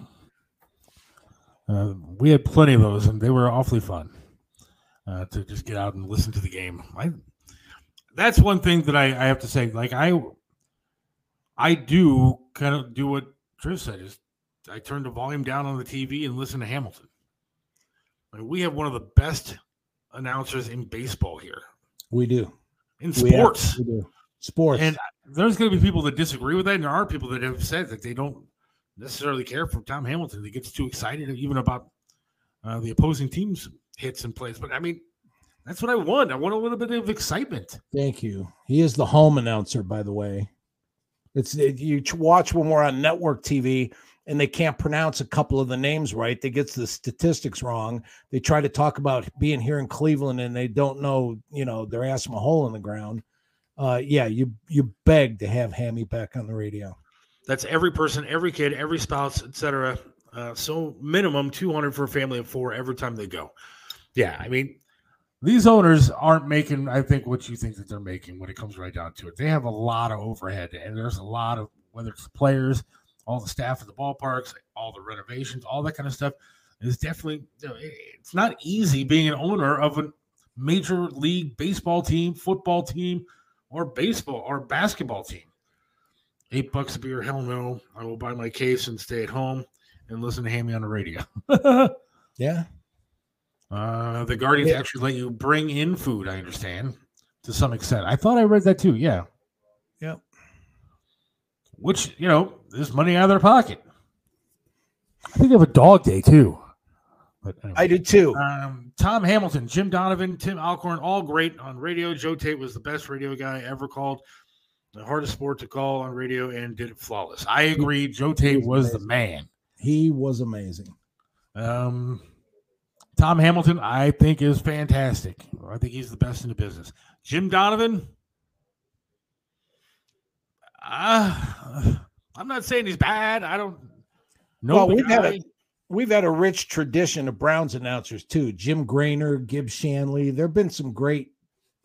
Uh, we had plenty of those, and they were awfully fun uh, to just get out and listen to the game. I, that's one thing that I, I have to say. Like I, I do kind of do what Trish said. Is I turn the volume down on the TV and listen to Hamilton. Like, we have one of the best announcers in baseball here We do. in We have- sports. we do. Sports. And there's going to be people that disagree with that, and there are people that have said that they don't necessarily care for Tom Hamilton. He gets too excited even about uh, the opposing team's hits and plays. But I mean, that's what I want. I want a little bit of excitement. Thank you. He is the home announcer, by the way. It's it, you watch when we're on network TV and they can't pronounce a couple of the names right. They get the statistics wrong. They try to talk about being here in Cleveland and they don't know, you know, they're asking a hole in the ground. Uh, yeah, you you beg to have Hammy back on the radio. That's every person, every kid, every spouse, etc. Uh, so minimum 200 for a family of four every time they go. Yeah, I mean, these owners aren't making, I think, what you think that they're making when it comes right down to it. They have a lot of overhead, and there's a lot of whether it's the players, all the staff at the ballparks, all the renovations, all that kind of stuff. Is definitely you know, it's not easy being an owner of a major league baseball team, football team, or baseball or basketball team. Eight bucks a beer, hell no. I will buy my case and stay at home and listen to Hammy on the radio. Yeah. Uh, the Guardians Yeah. actually let you bring in food, I understand, to some extent. I thought I read that too. Yeah. Yep. Which, you know, is money out of their pocket. I think they have a dog day too. But anyway. I do too. Um, Tom Hamilton, Jim Donovan, Tim Alcorn, all great on radio. Joe Tait was the best radio guy ever called. The hardest sport to call on radio and did it flawless. I agree. Joe Tait was the man. He was amazing. Um, Tom Hamilton, I think, is fantastic. I think he's the best in the business. Jim Donovan, uh, I'm not saying he's bad. I don't know. well, we've had a we've had a rich tradition of Browns announcers too. Jim Graner, Gib Shanley. There have been some great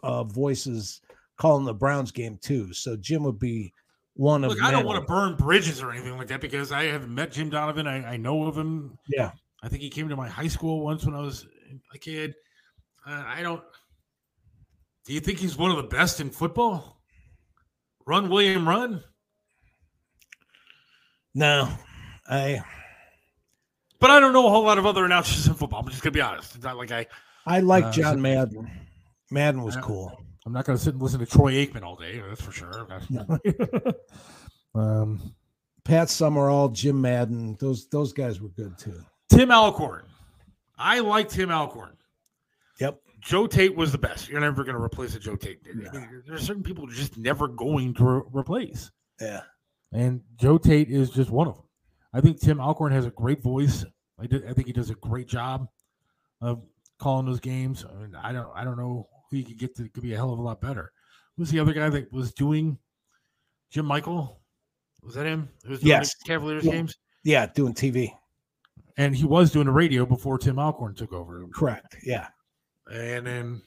uh, voices calling the Browns game too. So Jim would be one of Look, I don't want to burn bridges or anything like that because I haven't met Jim Donovan. I, I know of him. Yeah. I think he came to my high school once when I was a kid. Uh, I don't. Do you think he's one of the best in football? Run, William, run. No, I But I don't know a whole lot of other announcers in football. I'm just gonna be honest. It's not like I. I like Uh, John Madden. Madden was cool. I'm not gonna sit and listen to Troy Aikman all day. That's for sure. um, Pat Summerall, Jim Madden, those those guys were good too. Tim Alcorn. I like Tim Alcorn. Yep. Joe Tait was the best. You're never going to replace a Joe Tait. Mean, There's certain people just never going to re- replace. Yeah. And Joe Tait is just one of them. I think Tim Alcorn has a great voice. I, did, I think he does a great job of calling those games. I, mean, I don't I don't know who you could get to could be a hell of a lot better. Who's the other guy that was doing Jim Michael? Was that him? Who was doing Yes. Cavaliers Yeah. games? Yeah, doing TV. And he was doing the radio before Tim Alcorn took over. Correct. Yeah. and then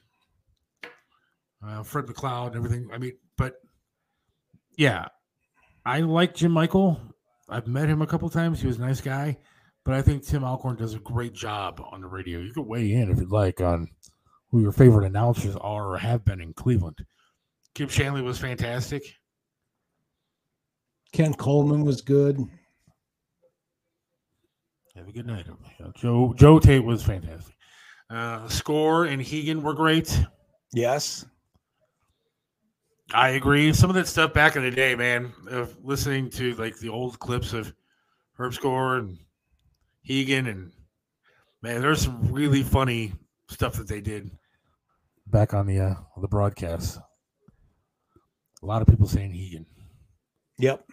uh, Fred McLeod and everything. I mean, but yeah, I like Jim Michael. I've met him a couple times. He was a nice guy, but I think Tim Alcorn does a great job on the radio. You could weigh in if you'd like on who your favorite announcers are or have been in Cleveland. Kim Shanley was fantastic. Ken Coleman was good. Have a good night. Joe Joe Tait was fantastic. Uh, Score and Hegan were great. Yes. I agree. Some of that stuff back in the day, man, of listening to like the old clips of Herb Score and Hegan, and man, there's some really funny stuff that they did back on the uh, the broadcast. A lot of people saying Hegan. Yep.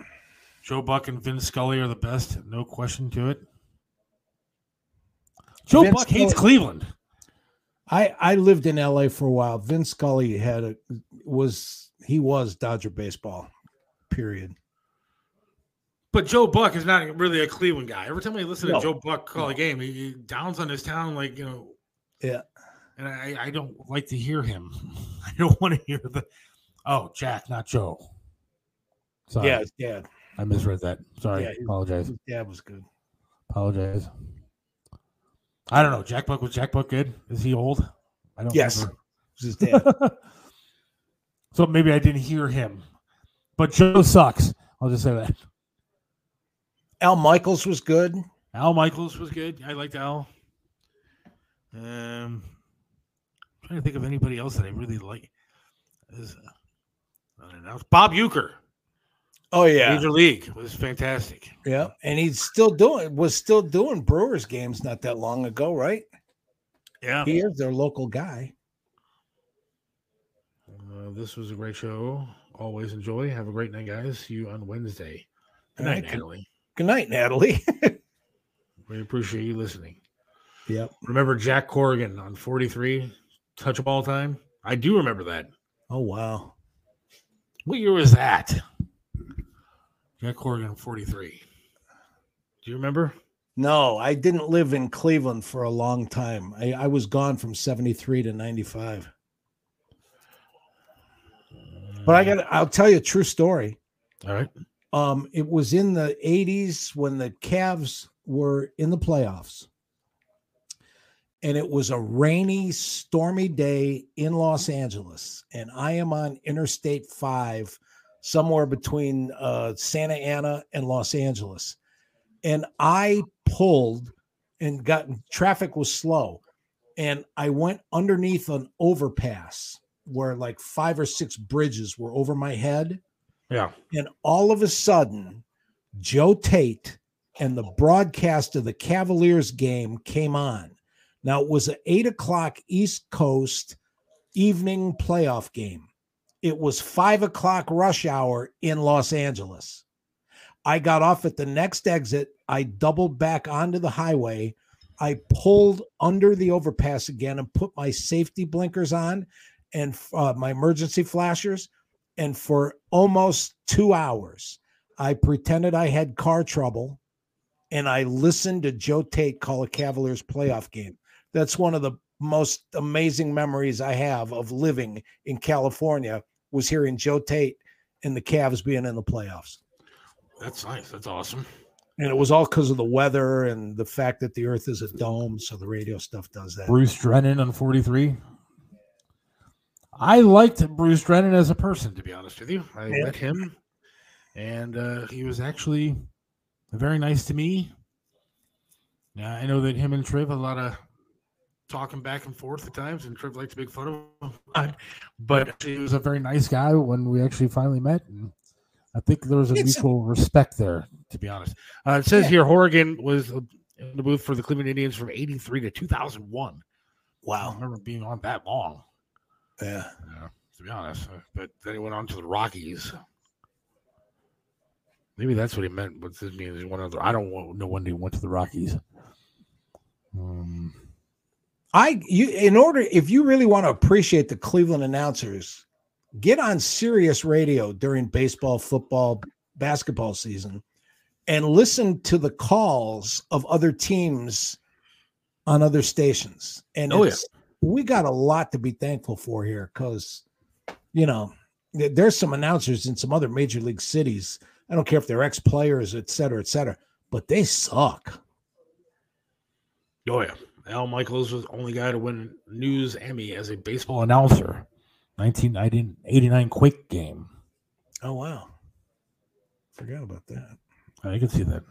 Joe Buck and Vince Scully are the best, no question to it. Joe Vince Buck hates Scully- Cleveland. I I lived in LA for a while. Vince Scully had a was he was Dodger baseball. Period. But Joe Buck is not really a Cleveland guy. Every time I listen No. to Joe Buck call a game, he, he downs on his town like you know, Yeah. and I, I don't like to hear him. I don't want to hear the oh Jack, not Joe. Sorry, Yeah, his dad. I misread that. Sorry, Yeah, apologize. His dad was good. Apologize. I don't know. Jack Buck was Jack Buck good? Is he old? I don't. Yes. remember. It was his. So maybe I didn't hear him. But Joe sucks. I'll just say that. Al Michaels was good. Al Michaels was good. I liked Al. Um, trying to think of anybody else that I really like. Is, uh, I don't know. Bob Uecker, Oh yeah. Major League, was fantastic. Yeah. And he's still doing was still doing Brewers games not that long ago, right? Yeah. He is their local guy. Uh, this was a great show. Always enjoy. Have a great night, guys. See you on Wednesday. Good night, right, Natalie. Good night, Natalie. We appreciate you listening. yep. Remember Jack Corrigan on 43, touch of all time? I do remember that. Oh wow. What year was that? Jack Corrigan, 43. Do you remember? No, I didn't live in Cleveland for a long time. I, I was gone from 73 to 95. But I got I'll tell you a true story. All right. Um, it was in the 80s when the Cavs were in the playoffs. And it was a rainy, stormy day in Los Angeles. And I am on Interstate 5, somewhere between uh, Santa Ana and Los Angeles. And I pulled and got traffic was slow. And I went underneath an overpass where like five or six bridges were over my head. Yeah. And all of a sudden, Joe Tait and the broadcast of the Cavaliers game came on. Now, it was an eight o'clock East Coast evening playoff game. It was five o'clock rush hour in Los Angeles. I got off at the next exit. I doubled back onto the highway. I pulled under the overpass again and put my safety blinkers on and uh, my emergency flashers. And for almost two hours, I pretended I had car trouble and I listened to Joe Tait call a Cavaliers playoff game. That's one of the most amazing memories I have of living in California was hearing Joe Tait and the Cavs being in the playoffs. That's nice. That's awesome. And it was all because of the weather and the fact that the earth is a dome. So the radio stuff does that. Bruce Drennan on 43. I liked Bruce Drennan as a person, to be honest with you. I Yeah. met him, and uh, he was actually very nice to me. Yeah, I know that him and Triv had a lot of talking back and forth at times, and Triv likes to make fun of him. But he was a very nice guy when we actually finally met. And I think there was a It's- mutual respect there, to be honest. Uh, it says Yeah. here Corrigan was in the booth for the Cleveland Indians from 83 to 2001. I Wow. remember being on that long, Yeah. uh, to be honest. Uh, But then he went on to the Rockies. Maybe that's what he meant. But this means he went on to, I don't know when he went to the Rockies. Um, I you in order if you really want to appreciate the Cleveland announcers, get on Sirius Radio during baseball, football, basketball season and listen to the calls of other teams on other stations. And Oh, yeah. we got a lot to be thankful for here because you know there's some announcers in some other major league cities. I don't care if they're ex players, et cetera, et cetera, but they suck. oh, yeah. Al Michaels was the only guy to win a News Emmy as a baseball announcer. 1989 Quake game. Oh wow. Forgot about that. I can see that.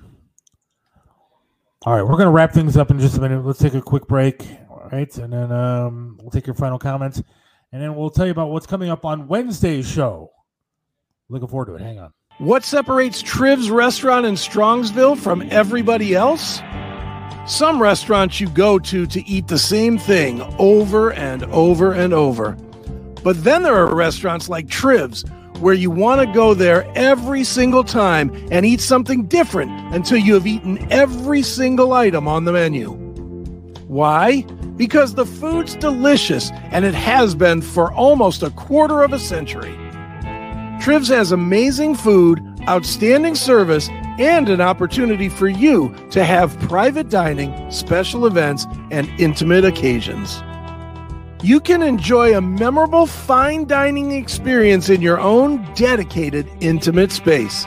All right, we're going to wrap things up in just a minute. Let's take a quick break. All right, and then um, we'll take your final comments, and then we'll tell you about what's coming up on Wednesday's show. Looking forward to it. Hang on. What separates Triv's restaurant in Strongsville from everybody else? Some restaurants you go to to eat the same thing over and over and over. But then there are restaurants like Trivs where you want to go there every single time and eat something different until you have eaten every single item on the menu. Why? Because the food's delicious and it has been for almost a quarter of a century. Trivs has amazing food, outstanding service, and an opportunity for you to have private dining, special events, and intimate occasions. You can enjoy a memorable fine dining experience in your own dedicated, intimate space.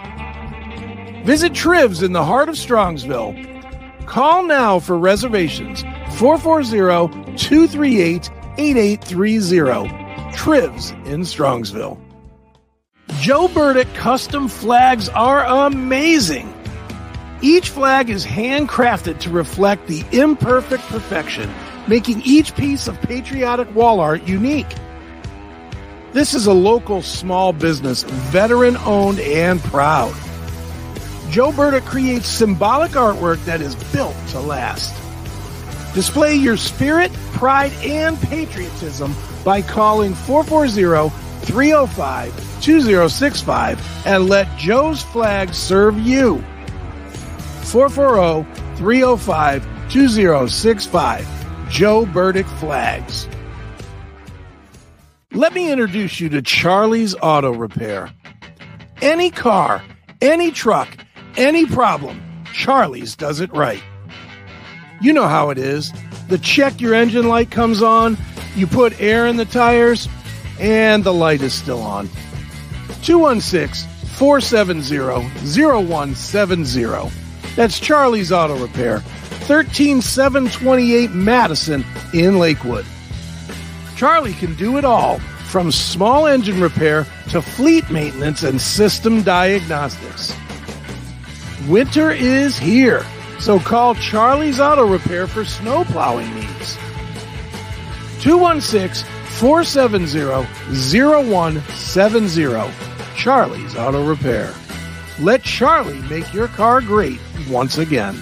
Visit Trivs in the heart of Strongsville. Call now for reservations 440 238 8830. Trivs in Strongsville. Joe Burdick custom flags are amazing. Each flag is handcrafted to reflect the imperfect perfection, making each piece of patriotic wall art unique. This is a local small business, veteran owned and proud. Joe Burdick creates symbolic artwork that is built to last. Display your spirit, pride, and patriotism by calling 440 305 2065 and let Joe's flag serve you. 440 305 2065. Joe Burdick Flags. Let me introduce you to Charlie's Auto Repair. Any car, any truck, any problem, Charlie's does it right. You know how it is. The check your engine light comes on, you put air in the tires, and the light is still on. 216 470 0170. That's Charlie's Auto Repair, 13728 Madison in Lakewood. Charlie can do it all from small engine repair to fleet maintenance and system diagnostics. Winter is here, so call Charlie's Auto Repair for snow plowing needs. 216 470 0170. Charlie's Auto Repair. Let Charlie make your car great once again.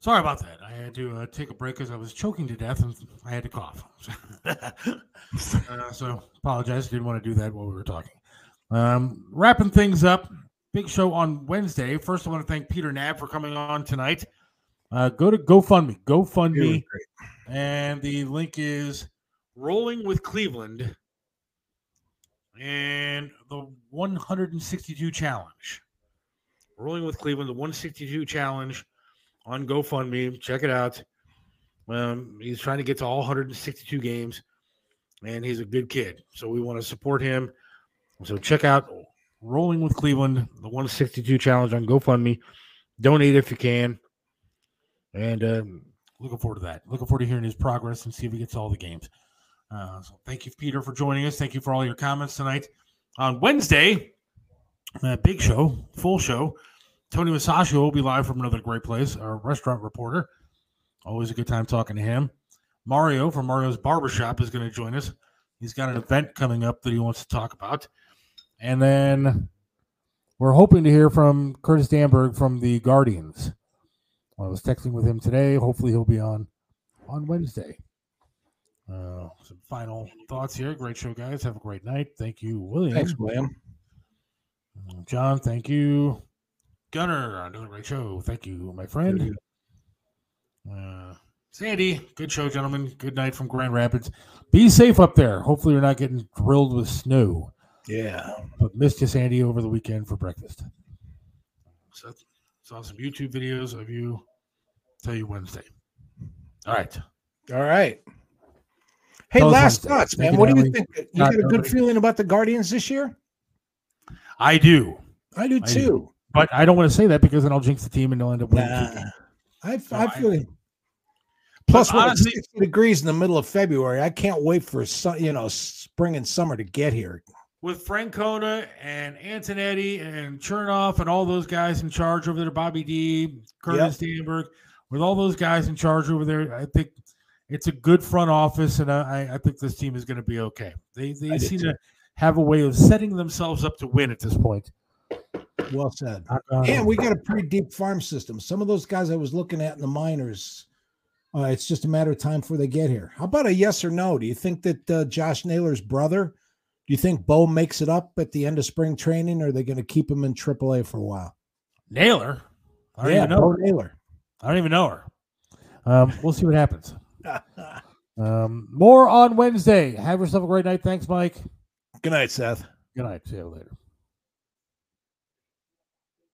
Sorry about that. I had to uh, take a break because I was choking to death and I had to cough. uh, so apologize. Didn't want to do that while we were talking. Um, wrapping things up. Big show on Wednesday. First, I want to thank Peter Knab for coming on tonight. Uh, go to GoFundMe. GoFundMe. And the link is Rolling with Cleveland and the 162 challenge. Rolling with Cleveland, the 162 challenge on GoFundMe. Check it out. Um, he's trying to get to all 162 games, and he's a good kid. So we want to support him. So check out Rolling with Cleveland, the 162 challenge on GoFundMe. Donate if you can. And um, looking forward to that. Looking forward to hearing his progress and see if he gets all the games. Uh, so thank you, Peter, for joining us. Thank you for all your comments tonight. On Wednesday, uh, big show, full show. Tony Masaccio will be live from another great place, our restaurant reporter. Always a good time talking to him. Mario from Mario's Barbershop is going to join us. He's got an event coming up that he wants to talk about. And then we're hoping to hear from Curtis Danburg from the Guardians. I was texting with him today. Hopefully, he'll be on on Wednesday. Uh, some final thoughts here. Great show, guys. Have a great night. Thank you, William. Thanks, William. Uh, John, thank you. Gunner, another great show. Thank you, my friend. Uh, Sandy, good show, gentlemen. Good night from Grand Rapids. Be safe up there. Hopefully, you're not getting drilled with snow. Yeah. But missed you, Sandy, over the weekend for breakfast. So, saw some YouTube videos of you. Tell you Wednesday. All right. All right. Hey, Tell us last Wednesday. thoughts, man. What do you think? You got a good feeling about the Guardians this year? I do. I do I too. do. But I don't want to say that because then I'll jinx the team and they'll end up winning. Nah. I, So I I- feel it. Plus, when honestly- it's 60 degrees in the middle of February, I can't wait for su- you know spring and summer to get here. with Francona and Antonetti and Chernoff and all those guys in charge over there, Bobby D, Curtis Danburg, with all those guys in charge over there, I think it's a good front office, and I, I think this team is going to be okay. They they do seem to have a way of setting themselves up to win at this point. Well said. Knock on And we got a pretty deep farm system. Some of those guys I was looking at in the minors, uh, it's just a matter of time before they get here. How about a yes or no? Do you think that uh, Josh Naylor's brother, do you think Bo makes it up at the end of spring training, or are they going to keep him in AAA for a while? Naylor. I don't yeah, even know. Bo her. Naylor. I don't even know her. Um, we'll see what happens. Um, more on Wednesday. Have yourself a great night. Thanks, Mike. Good night, Seth. Good night. See you later.